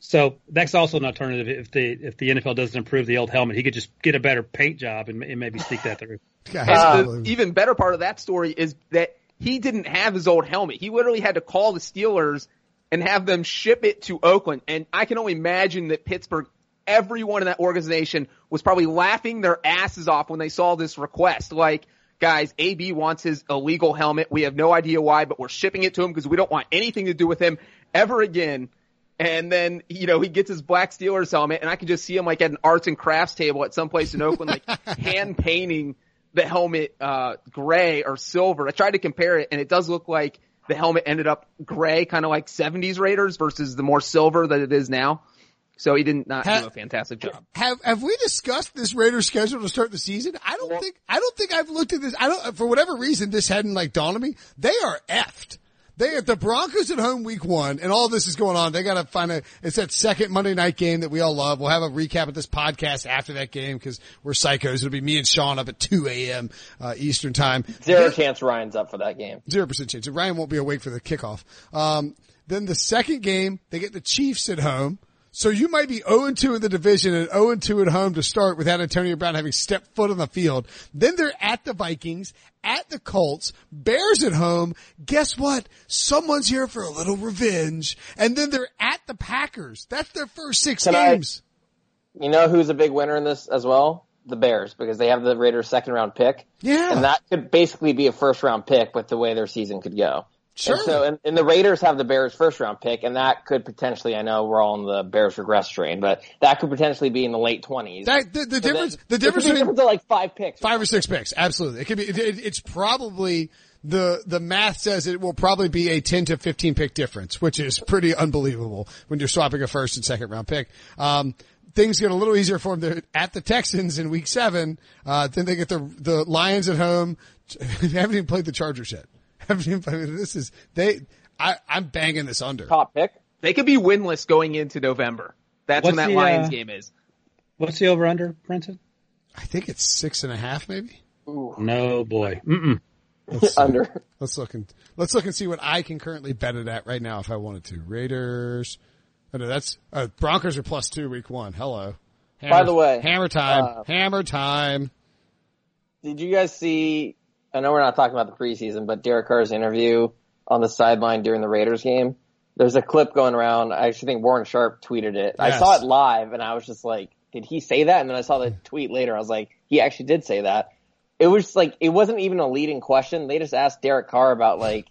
So that's also an alternative. If the if the NFL doesn't improve the old helmet, he could just get a better paint job and, and maybe sneak that through. God, And the even better part of that story is that he didn't have his old helmet. He literally had to call the Steelers and have them ship it to Oakland. And I can only imagine that Pittsburgh, everyone in that organization was probably laughing their asses off when they saw this request. Like, guys, AB wants his illegal helmet. We have no idea why, but we're shipping it to him because we don't want anything to do with him ever again. And then, you know, he gets his black Steelers helmet and I can just see him like at an arts and crafts table at some place in Oakland, like hand painting the helmet, uh, gray or silver. I tried to compare it and it does look like the helmet ended up gray, kind of like 70s Raiders versus the more silver that it is now. So he did not Ha- do a fantastic job. Have have we discussed this Raiders schedule to start the season? I don't think I don't think I've looked at this. I don't for whatever reason this hadn't like dawned on me. They are effed. They the Broncos at home week one, and all this is going on. They got to find a. It's that second Monday night game that we all love. We'll have a recap of this podcast after that game because we're psychos. It'll be me and Sean up at two a.m. Uh, Eastern time. 0 chance Ryan's up for that game. Zero percent chance. Ryan won't be awake for the kickoff. Um, then the second game, they get the Chiefs at home. So you might be 0-2 in the division and 0-2 at home to start without Antonio Brown having stepped foot on the field. Then they're at the Vikings, at the Colts, Bears at home. Guess what? Someone's here for a little revenge. And then they're at the Packers. That's their first six Can I- games. You know who's a big winner in this as well? The Bears, because they have the Raiders' second round pick. Yeah. And that could basically be a first round pick with the way their season could go. Sure. And so, and, and the Raiders have the Bears' first round pick, and that could potentially, I know we're all on the Bears regress train, but that could potentially be in the late 20s. That, the, the difference, the There could difference between difference like five picks. five or six picks. Absolutely. It could be, it, it- it's probably the, the math says it will probably be a 10 to 15 pick difference, which is pretty unbelievable when you're swapping a first and second round pick. Um, things get a little easier for them They're at the Texans in week seven. Uh, then they get the, the Lions at home. they haven't even played the Chargers yet. Haven't even played, this is, they, I, I'm banging this under. Top pick. They could be winless going into November. That's when that the, Lions uh, game is. What's the over under, Brinson? I think it's six and a half maybe. No boy. Mm-mm. Let's Under. Let's look and let's look and see what I can currently bet it at right now if I wanted to. Raiders. Oh no, that's uh, Broncos are plus two week one. Hello. Hammer, By the way, hammer time. uh, hammer time. Did you guys see? I know we're not talking about the preseason, but Derek Carr's interview on the sideline during the Raiders game. There's a clip going around. I actually think Warren Sharp tweeted it. I saw it live, and I was just like, "Did he say that?" And then I saw the hmm. tweet later. I was like, "He actually did say that." It was like it wasn't even a leading question. They just asked Derek Carr about like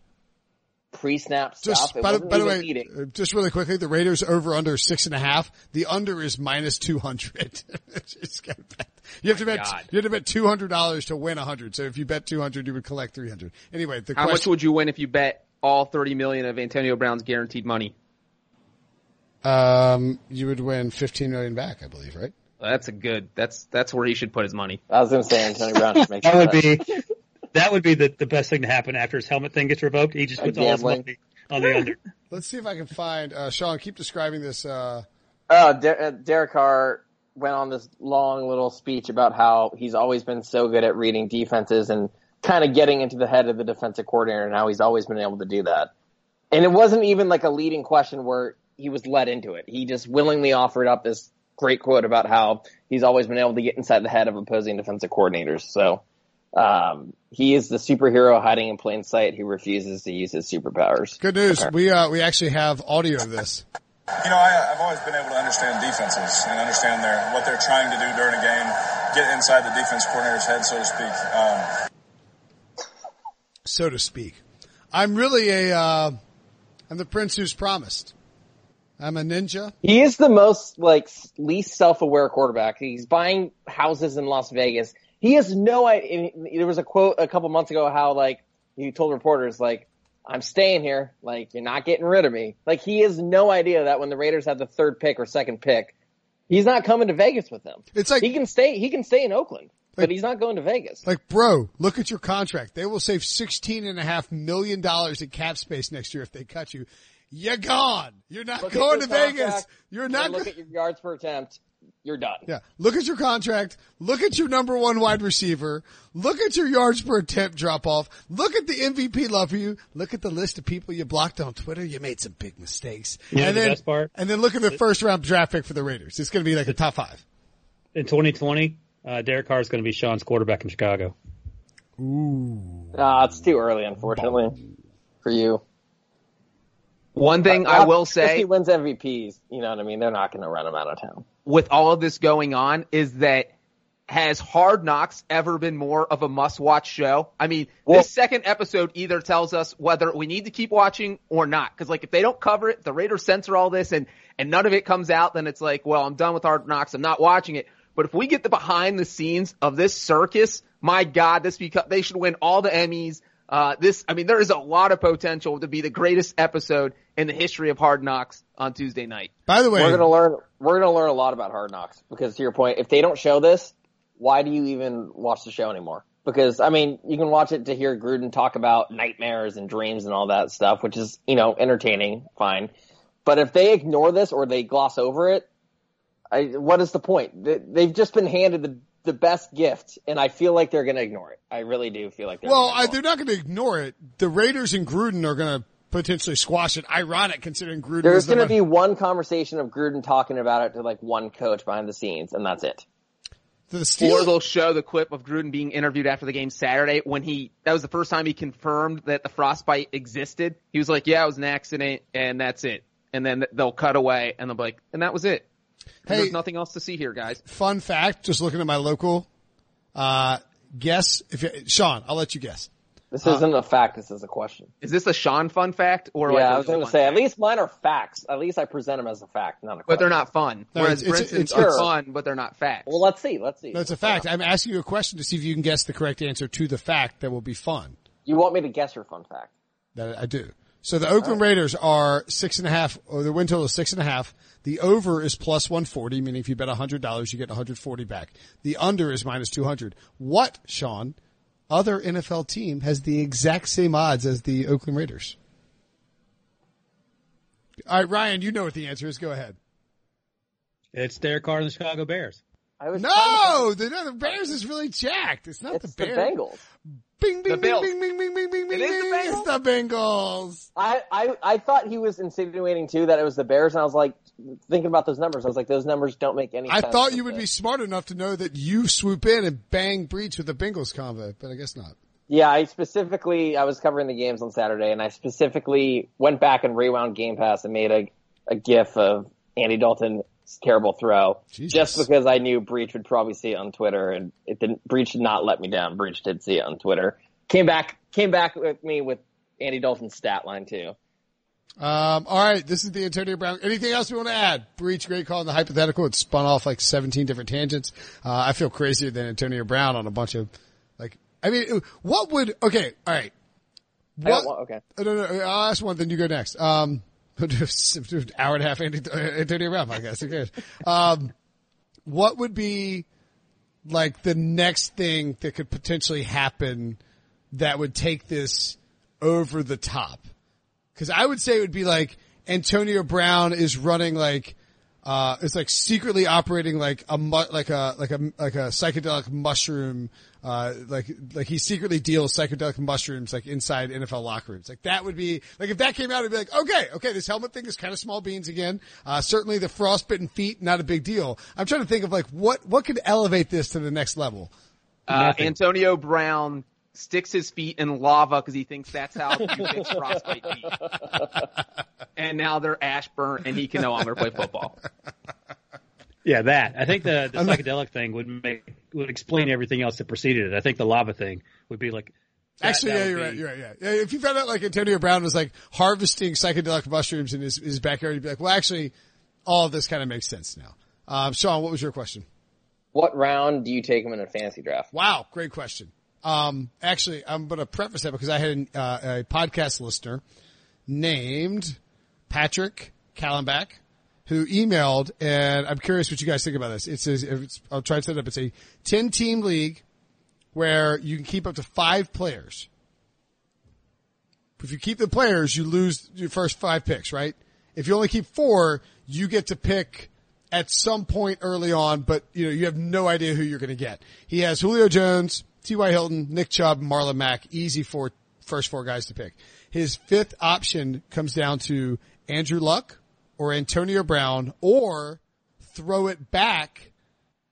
pre-snap stuff. Just it by the, by the way, leading. uh, just really quickly, the Raiders over under six and a half. The under is minus two hundred. Just gotta bet. you have to bet. God. You have to bet two hundred dollars to win a hundred. So if you bet two hundred, you would collect three hundred. Anyway, the How much would you win if you bet all 30 million of Antonio Brown's guaranteed money? um, you would win fifteen million back, I believe, right? That's a good. That's that's where he should put his money. I was going to say Antonio Brown should make That sure would be that would be the, the best thing to happen after his helmet thing gets revoked. He just puts all his money on the under. Let's see if I can find uh, Sean. Keep describing this. Uh, Uh, Der- uh, Derek Carr went on this long little speech about how he's always been so good at reading defenses and kind of getting into the head of the defensive coordinator and how he's always been able to do that. And it wasn't even like a leading question where he was led into it. He just willingly offered up this great quote about how he's always been able to get inside the head of opposing defensive coordinators. So, um, he is the superhero hiding in plain sight who refuses to use his superpowers. good news. We uh, we actually have audio of this. You know, I, I've always been able to understand defenses and understand their what they're trying to do during a game, get inside the defense coordinator's head, so to speak. Um, so to speak. I'm really a, uh, I'm the prince who's promised. I'm a ninja. He is the most like least self-aware quarterback. He's buying houses in Las Vegas. He has no idea. There was a quote a couple months ago how like he told reporters like, "I'm staying here. Like you're not getting rid of me." Like he has no idea that when the Raiders have the third pick or second pick, he's not coming to Vegas with them. It's like, He can stay. He can stay in Oakland, Like- but he's not going to Vegas. like, bro, look at your contract. They will save sixteen and a half million dollars in cap space next year if they cut you. You're gone. You're not Look going to Vegas. You're not. Look go- at your yards per attempt. You're done. yeah. Look at your contract. Look at your number one wide receiver. Look at your yards per attempt drop off. Look at the MVP love for you. Look at the list of people you blocked on Twitter. You made some big mistakes. know and the then, best part? and then look at the first round draft pick for the Raiders. It's going to be like a top five. In 2020, uh, Derek Carr is going to be Sean's quarterback in Chicago. Nah, it's too early, unfortunately, for you. One thing I will say, If he wins MVPs, you know what I mean. They're not going to run him out of town. With all of this going on is that has Hard Knocks ever been more of a must-watch show? I mean, Well- this second episode either tells us whether we need to keep watching or not. Because like if they don't cover it, the Raiders censor all this, and and none of it comes out, then it's like, well, I'm done with Hard Knocks. I'm not watching it. But if we get the behind the scenes of this circus, my God, this beca- they should win all the Emmys. Uh, this, I mean, there is a lot of potential to be the greatest episode in the history of Hard Knocks on Tuesday night. By the way, We're gonna learn. We're gonna learn a lot about Hard Knocks because, to your point, if they don't show this, why do you even watch the show anymore? Because I mean, you can watch it to hear Gruden talk about nightmares and dreams and all that stuff, which is you know entertaining, fine. But if they ignore this or they gloss over it, I, what is the point? They- They've just been handed the the best gift, and I feel like they're gonna ignore it. I really do feel like they're. well, I, they're not going to ignore it. The Raiders and Gruden are going to potentially squash it. Ironic considering Gruden. There's going to be one conversation of Gruden talking about it to like one coach behind the scenes, and that's it. the Or Steelers. they'll show the clip of Gruden being interviewed after the game Saturday when he, that was the first time he confirmed that the frostbite existed. He was like, yeah, it was an accident and that's it. And then they'll cut away and they'll be like, and that was it. Hey, There's nothing else to see here, guys. fun fact, just looking at my local, uh, guess if you, Sean, I'll let you guess. This isn't a fact. This is a question. Is this a Sean fun fact or like yeah, a I was going to fun say, at least mine are facts. At least I present them as a fact, not a question. but they're not fun. No, Whereas it's- it's- Brinson's it's- are it's- fun, but they're not facts. Well, let's see. Let's see. No, it's a fact. I'm asking you a question to see if you can guess the correct answer to the fact that will be fun. You want me to guess your fun fact? That I do. So the Oakland Raiders are six and a half, or the win total is six and a half. The over is plus 140, meaning if you bet $100, you get 140 back. The under is minus 200. What, Sean, other NFL team has the exact same odds as the Oakland Raiders? All right, Ryan, you know what the answer is. Go ahead. It's Derek Carr and the Chicago Bears. I was No, the, the Bears is really jacked. It's not It's the the Bears. Bengals. Bing, bing, The bing, Bills. bing, bing, bing, bing, bing, bing, It is the bing. It's Bengals? the Bengals. I, I, I thought he was insinuating too that it was the Bears, and I was like thinking about those numbers. I was like, those numbers don't make any I sense. thought you would with be smart enough to know that you swoop in and bang Breech with the Bengals combo, but I guess not. Yeah, I specifically I was covering the games on Saturday, and I specifically went back and rewound Game Pass and made a a GIF of Andy Dalton's terrible throw, Jesus. just because I knew Breech would probably see it on Twitter, and it didn't. Breech did not let me down. Breech did see it on Twitter. Came back, came back with me with Andy Dalton's stat line too. Um, all right, this is the Antonio Brown. Anything else we want to add? Breech, great call on the hypothetical. It spun off like 17 different tangents. Uh, I feel crazier than Antonio Brown on a bunch of, like, I mean, what would, okay, all right. I What, want- okay. Uh, no, no, I'll ask one, then you go next. Um, hour and a half Antonio Brown podcast. Who cares? Um, what would be like the next thing that could potentially happen that would take this over the top? Cause I would say it would be like Antonio Brown is running like, uh, it's like secretly operating like a like a like a like a psychedelic mushroom, uh, like like he secretly deals psychedelic mushrooms like inside NFL locker rooms. Like that would be like if that came out, it'd be like okay, okay, this helmet thing is kind of small beans again. Uh, certainly the frostbitten feet, not a big deal. I'm trying to think of like what what could elevate this to the next level. Uh, Antonio Brown sticks his feet in lava because he thinks that's how you fix frostbite feet. And now they're ash burnt, and he can no longer play football. Yeah, that. I think the, the psychedelic thing would make would explain everything else that preceded it. I think the lava thing would be like. that- Actually, that yeah, you're be- right. You're right. Yeah. yeah. If you found out like Antonio Brown was like harvesting psychedelic mushrooms in his, his backyard, you'd be like, well, actually, all of this kind of makes sense now. Um, Sean, what was your question? What round do you take him in a fantasy draft? Wow, great question. Um, actually, I'm going to preface that because I had an, uh, a podcast listener named Patrick Callenbach who emailed, and I'm curious what you guys think about this. It's, a, it's I'll try to set it up. It's a 10 team league where you can keep up to five players. If you keep the players, you lose your first five picks, right? If you only keep four, you get to pick at some point early on, but you know, you have no idea who you're going to get. He has Julio Jones, T.Y. Hilton, Nick Chubb, Marlon Mack, easy for first four guys to pick. His fifth option comes down to Andrew Luck or Antonio Brown or throw it back.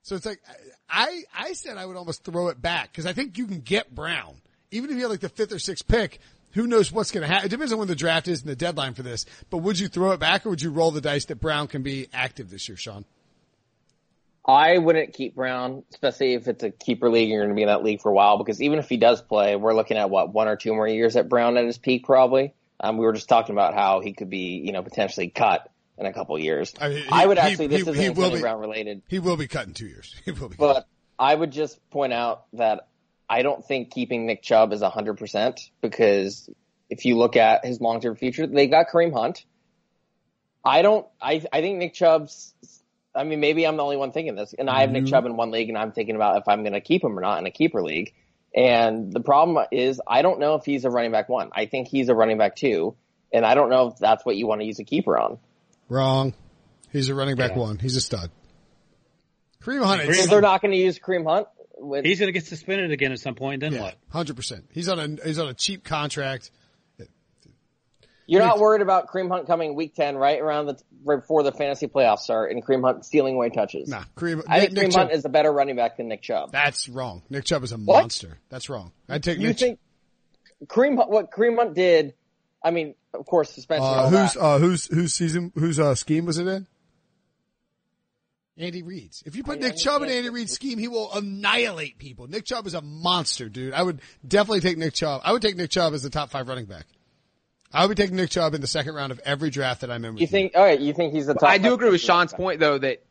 So it's like, I, I said I would almost throw it back because I think you can get Brown. Even if you have like the fifth or sixth pick, who knows what's going to happen? It depends on when the draft is and the deadline for this. But would you throw it back or would you roll the dice that Brown can be active this year, Sean? I wouldn't keep Brown, especially if it's a keeper league and you're going to be in that league for a while, because even if he does play, we're looking at what, one or two more years at Brown at his peak probably. Um, we were just talking about how he could be, you know, potentially cut in a couple years. I mean, he- I would he- actually, this he- isn't he be- Brown related, He will be cut in two years. He will be. but I would just point out that I don't think keeping Nick Chubb is 100% because if you look at his long-term future, they got Kareem Hunt. I don't, I, I think Nick Chubb's, I mean, maybe I'm the only one thinking this, and I have Nick mm-hmm. Chubb in one league and I'm thinking about if I'm going to keep him or not in a keeper league. And the problem is I don't know if he's a running back one. I think he's a running back two, and I don't know if that's what you want to use a keeper on. Wrong. He's a running back Yeah. one. He's a stud. Kareem Hunt. Kareem they're not going to use Kareem Hunt with, He's going to get suspended again at some point. Then Yeah, what? hundred percent. He's on a he's on a cheap contract. You're not worried about Kareem Hunt coming week 10, right around the, right before the fantasy playoffs start, and Kareem Hunt stealing away touches. Nah, Kareem. I think Nick, Nick Kareem Hunt Chubb- is a better running back than Nick Chubb. That's wrong. Nick Chubb is a What? monster. That's wrong. I'd take You Nick. think Kareem Hunt, what Kareem Hunt did, I mean, of course, suspension and uh, all whose uh, whose whose season whose uh, scheme was it in? Andy Reid's. If you put I Nick Chubb in. Andy Reid's scheme, he will annihilate people. Nick Chubb is a monster, dude. I would definitely take Nick Chubb. I would take Nick Chubb as the top five running back. I would be taking Nick Chubb in the second round of every draft that I'm in. With You think? All right, you think he's the top? I do agree with? Sean's point though that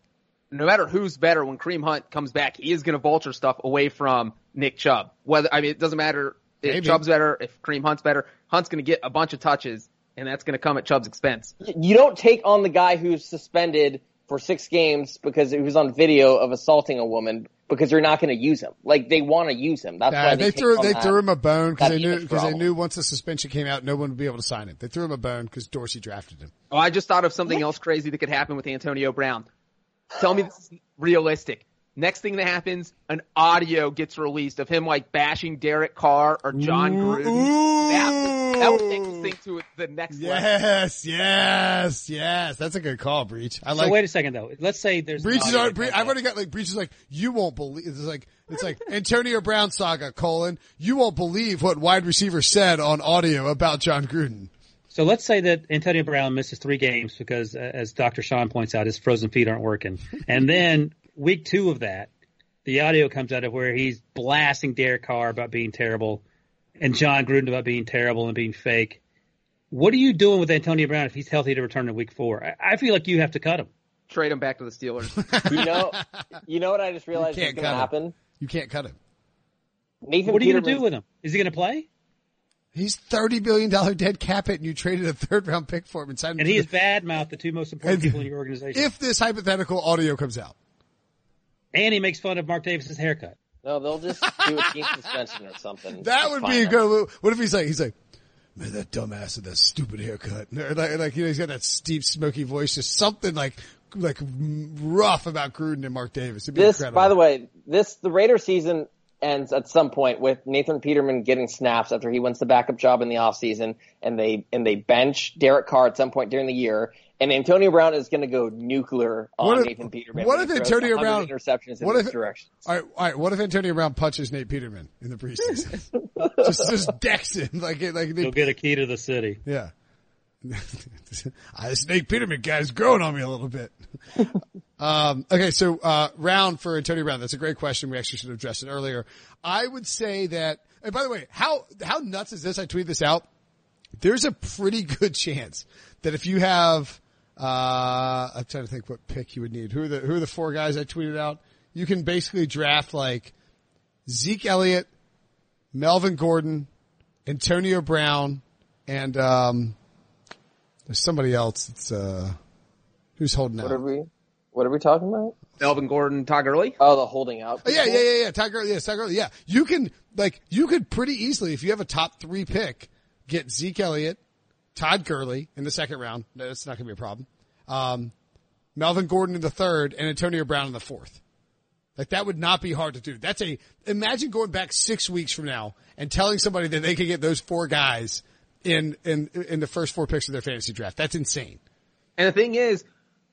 no matter who's better, when Kareem Hunt comes back, he is going to vulture stuff away from Nick Chubb. Whether I mean, it doesn't matter if Maybe. Chubb's better, if Kareem Hunt's better. Hunt's going to get a bunch of touches, and that's going to come at Chubb's expense. You don't take on the guy who's suspended for six games because he was on video of assaulting a woman because you're not going to use him. Like they want to use him. That's Nah, why they, they, threw on they that. threw him a bone because they knew because they knew once the suspension came out, no one would be able to sign him. They threw him a bone because Dorsey drafted him. Oh, I just thought of something else crazy that could happen with Antonio Brown. Tell me this is realistic. Next thing that happens, an audio gets released of him like bashing Derek Carr or Jon Gruden. That, that would take this thing to the next level. Yes, yes, yes. That's a good call, Breech. I like. So like wait a second though. Let's say there's an Breech is already, that Breech, comes I've already got like Breech is like you won't believe it's like it's like Antonio Brown saga colon you won't believe what wide receiver said on audio about Jon Gruden. So let's say that Antonio Brown misses three games because, uh, as Dr. Sean points out, his frozen feet aren't working. And then week two of that, the audio comes out of where he's blasting Derek Carr about being terrible and Jon Gruden about being terrible and being fake. What are you doing with Antonio Brown if he's healthy to return in week four? I, I feel like you have to cut him. Trade him back to the Steelers. You know, you know what I just realized is can't going to cut him. happen. You can't cut him. Nathan What are you going to do with him? Is he going to play? He's thirty billion dollar dead cap it, and you traded a third round pick for him and signed him. And to he has the- badmouthed the two most important And- people in your organization. if this hypothetical audio comes out. And he makes fun of Mark Davis's haircut. No, they'll just do a team suspension or something. That would be a good. What if he's like he's like, man, that dumbass with that stupid haircut, Or like, like you know, he's got that deep, smoky voice, just something like like rough about Gruden and Mark Davis. It'd be This, incredible. by the way, this the Raider season ends at some point with Nathan Peterman getting snaps after he wins the backup job in the offseason and they and they bench Derek Carr at some point during the year and Antonio Brown is going to go nuclear on What if- Nathan Peterman. what if Antonio Brown- interceptions in what this if- direction? all right, all right. What if Antonio Brown punches Nate Peterman in the preseason? just just decks him like it- like He'll get a key to the city. yeah. Ah, this Nate Peterman guy's growing on me a little bit. um, okay, so uh, round for Antonio Brown. That's a great question. We actually should have addressed it earlier. I would say that. And by the way, how how nuts is this? I tweeted this out. There's a pretty good chance that if you have, uh, I'm trying to think what pick you would need. Who are the who are the four guys I tweeted out? You can basically draft like Zeke Elliott, Melvin Gordon, Antonio Brown, and um, there's somebody else. It's uh, who's holding What are out? we what are we talking about? Melvin Gordon, Todd Gurley. Oh, the holding out. Oh, yeah, yeah, yeah, yeah. Tiger, yeah, Tiger, yeah. You can like you could pretty easily if you have a top three pick get Zeke Elliott, Todd Gurley in the second round. No, that's not going to be a problem. Um, Melvin Gordon in the third and Antonio Brown in the fourth. Like that would not be hard to do. That's a imagine going back six weeks from now and telling somebody that they could get those four guys in in in the first four picks of their fantasy draft. That's insane. And the thing is,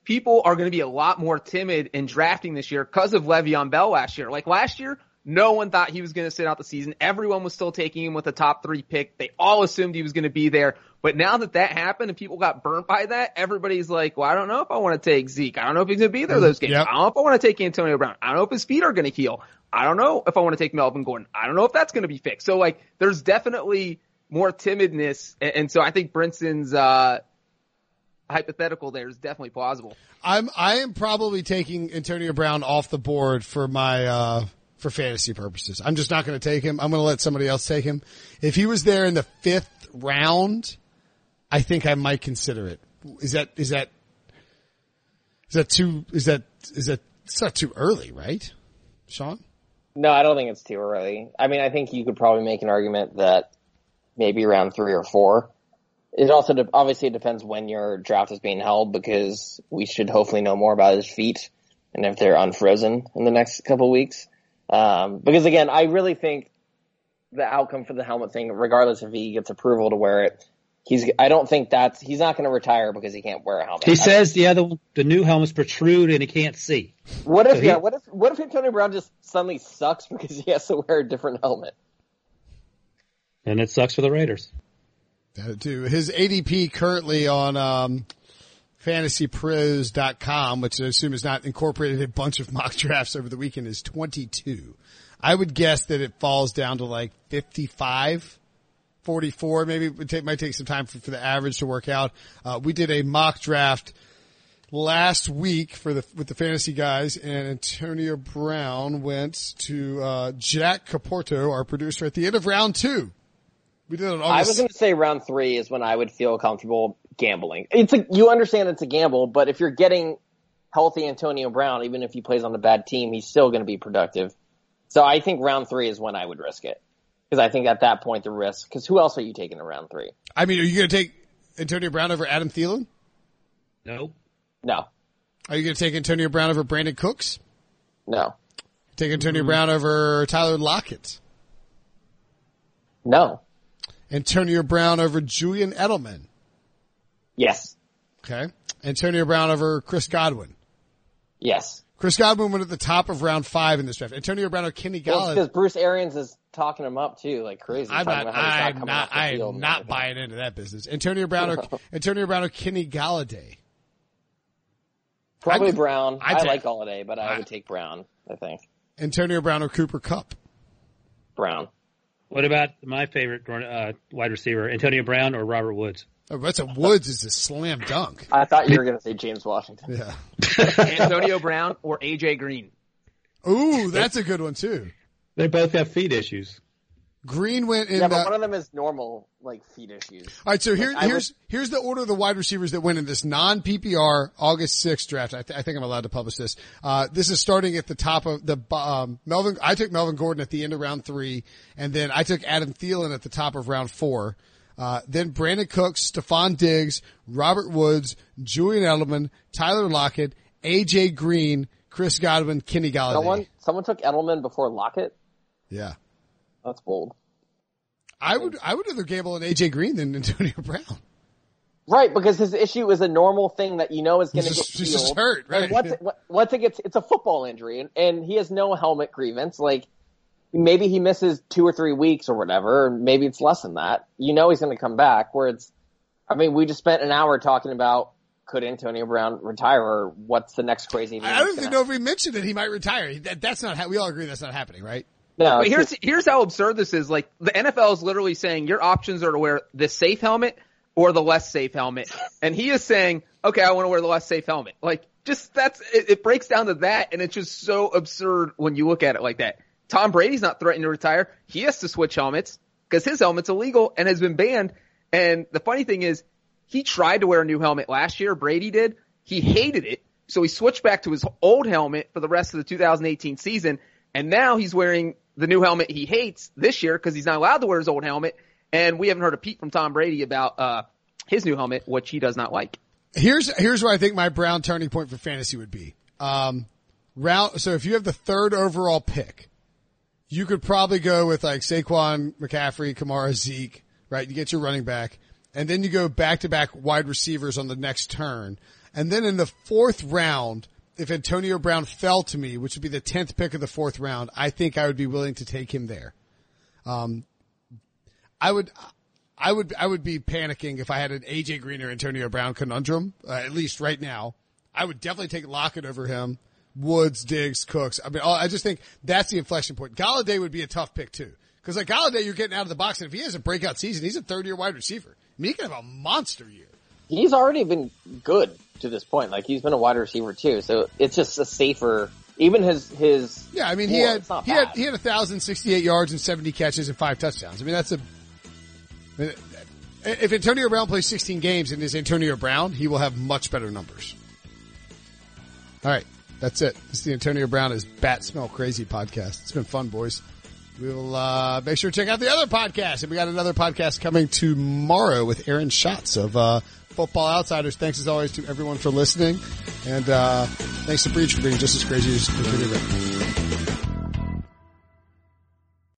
people are going to be a lot more timid in drafting this year because of Le'Veon Bell last year. Like last year, no one thought he was going to sit out the season. Everyone was still taking him with a top three pick. They all assumed he was going to be there. But now that that happened and people got burnt by that, everybody's like, well, I don't know if I want to take Zeke. I don't know if he's going to be there those games. Yep. I don't know if I want to take Antonio Brown. I don't know if his feet are going to heal. I don't know if I want to take Melvin Gordon. I don't know if that's going to be fixed. So like, there's definitely more timidness. And, and so I think Brinson's, uh, hypothetical there is definitely plausible. I'm I am probably taking Antonio Brown off the board for my uh for fantasy purposes. I'm just not going to take him. I'm going to let somebody else take him. If he was there in the fifth round, I think I might consider it. Is that is that is that too is that is that it's not too early, right? Sean? No, I don't think it's too early. I mean, I think you could probably make an argument that maybe around three or four. It also de- obviously it depends when your draft is being held because we should hopefully know more about his feet and if they're unfrozen in the next couple weeks. Um, because again, I really think the outcome for the helmet thing, regardless if he gets approval to wear it, he's. I don't think that's he's not going to retire because he can't wear a helmet. He I- says the other the new helmets protrude and he can't see. What if so he- What if what if Antonio Brown just suddenly sucks because he has to wear a different helmet? And it sucks for the Raiders. That too. His ADP currently on um, fantasypros.com, which I assume is not incorporated a bunch of mock drafts over the weekend, is 22. I would guess that it falls down to like 55, 44. Maybe it take, might take some time for, for the average to work out. Uh, we did a mock draft last week for the with the fantasy guys, and Antonio Brown went to uh, Jack Capotorto, our producer, at the end of round two. We did it I was going to say round three is when I would feel comfortable gambling. It's a, you understand it's a gamble, but if you're getting healthy Antonio Brown, even if he plays on a bad team, he's still going to be productive. So I think round three is when I would risk it. Because I think at that point the risk, because who else are you taking in round three? I mean, are you going to take Antonio Brown over Adam Thielen? No. No, Are you going to take Antonio Brown over Brandin Cooks? no, Take Antonio mm-hmm. Brown over Tyler Lockett? no. Antonio Brown over Julian Edelman? Yes, Okay. Antonio Brown over Chris Godwin? yes. Chris Godwin went at the top of round five in this draft. Antonio Brown or Kenny Well, because Golladay? Bruce Arians is talking him up too, like crazy. I'm not, about how he's I'm not, I am not buying into that business. Antonio Brown or, Antonio Brown or Kenny Golladay? Probably I'd- Brown. I'd i take- like Holiday, but I, I- would take Brown. I think Antonio Brown or Cooper Kupp? Brown. What about my favorite uh, wide receiver, Antonio Brown or Robert Woods? Oh, that's a Woods is a slam dunk. I thought you were going to say James Washington. Yeah. Antonio Brown or AJ Green. Ooh, that's a good one too. They both have feet issues. Green went in Yeah, the, but one of them is normal, like feet issues. All right, so here, I would- here's here's the order of the wide receivers that went in this non PPR August 6th draft. I, th- I think I'm allowed to publish this. Uh, this is starting at the top of the um, Melvin. I took Melvin Gordon at the end of round three, and then I took Adam Thielen at the top of round four. Uh, then Brandin Cooks, Stefon Diggs, Robert Woods, Julian Edelman, Tyler Lockett, AJ Green, Chris Godwin, Kenny Golladay. Someone, someone took Edelman before Lockett. Yeah. That's bold. I would I would rather gamble on AJ Green than Antonio Brown. Right, because his issue is a normal thing that you know is going to get just- just healed. hurt, right. once it, once it gets, it's a football injury, and, and he has no helmet grievance. Like maybe he misses two or three weeks or whatever, or maybe it's less than that. You know he's going to come back. Where it's, I mean, we just spent an hour talking about could Antonio Brown retire or what's the next crazy. I don't even know if we mentioned that he might retire. That, that's not. Ha- we all agree that's not happening, right? No, But here's here's how absurd this is. Like the NFL is literally saying your options are to wear the safe helmet or the less safe helmet, and he is saying, okay, I want to wear the less safe helmet. Like just that's it, it breaks down to that, and it's just so absurd when you look at it like that. Tom Brady's not threatening to retire. He has to switch helmets because his helmet's illegal and has been banned. And the funny thing is, he tried to wear a new helmet last year. Brady did. He hated it. So he switched back to his old helmet for the rest of the 2018 season. And now he's wearing the new helmet he hates this year because he's not allowed to wear his old helmet. And we haven't heard a peep from Tom Brady about, uh, his new helmet, which he does not like. Here's here's where I think my Brown turning point for fantasy would be. Um, round. So if you have the third overall pick, you could probably go with like Saquon, McCaffrey, Kamara, Zeke. Right, you get your running back, and then you go back to back wide receivers on the next turn, and then in the fourth round. If Antonio Brown fell to me, which would be the tenth pick of the fourth round, I think I would be willing to take him there. Um, I would, I would, I would be panicking if I had an AJ Green or Antonio Brown conundrum. Uh, at least right now, I would definitely take Lockett over him. Woods, Diggs, Cooks. I mean, I just think that's the inflection point. Golladay would be a tough pick too, because like Golladay, you're getting out of the box, and if he has a breakout season, he's a third year wide receiver. I mean, he could have a monster year. he's already been good to this point. Like he's been a wide receiver too, so it's just a safer. Even his his Yeah, I mean, he had he had he had a thousand sixty eight yards and seventy catches and five touchdowns. I mean, that's a. If Antonio Brown plays 16 games and is Antonio Brown, he will have much better numbers. All right, that's it. It's the Antonio Brown is Bat Smell Crazy podcast. It's been fun, boys. We'll uh, make sure to check out the other podcast, and we got another podcast coming tomorrow with Aaron Schatz of uh, Football Outsiders. Thanks as always to everyone for listening, and uh, thanks to Breech for being just as crazy as Antonio Brown.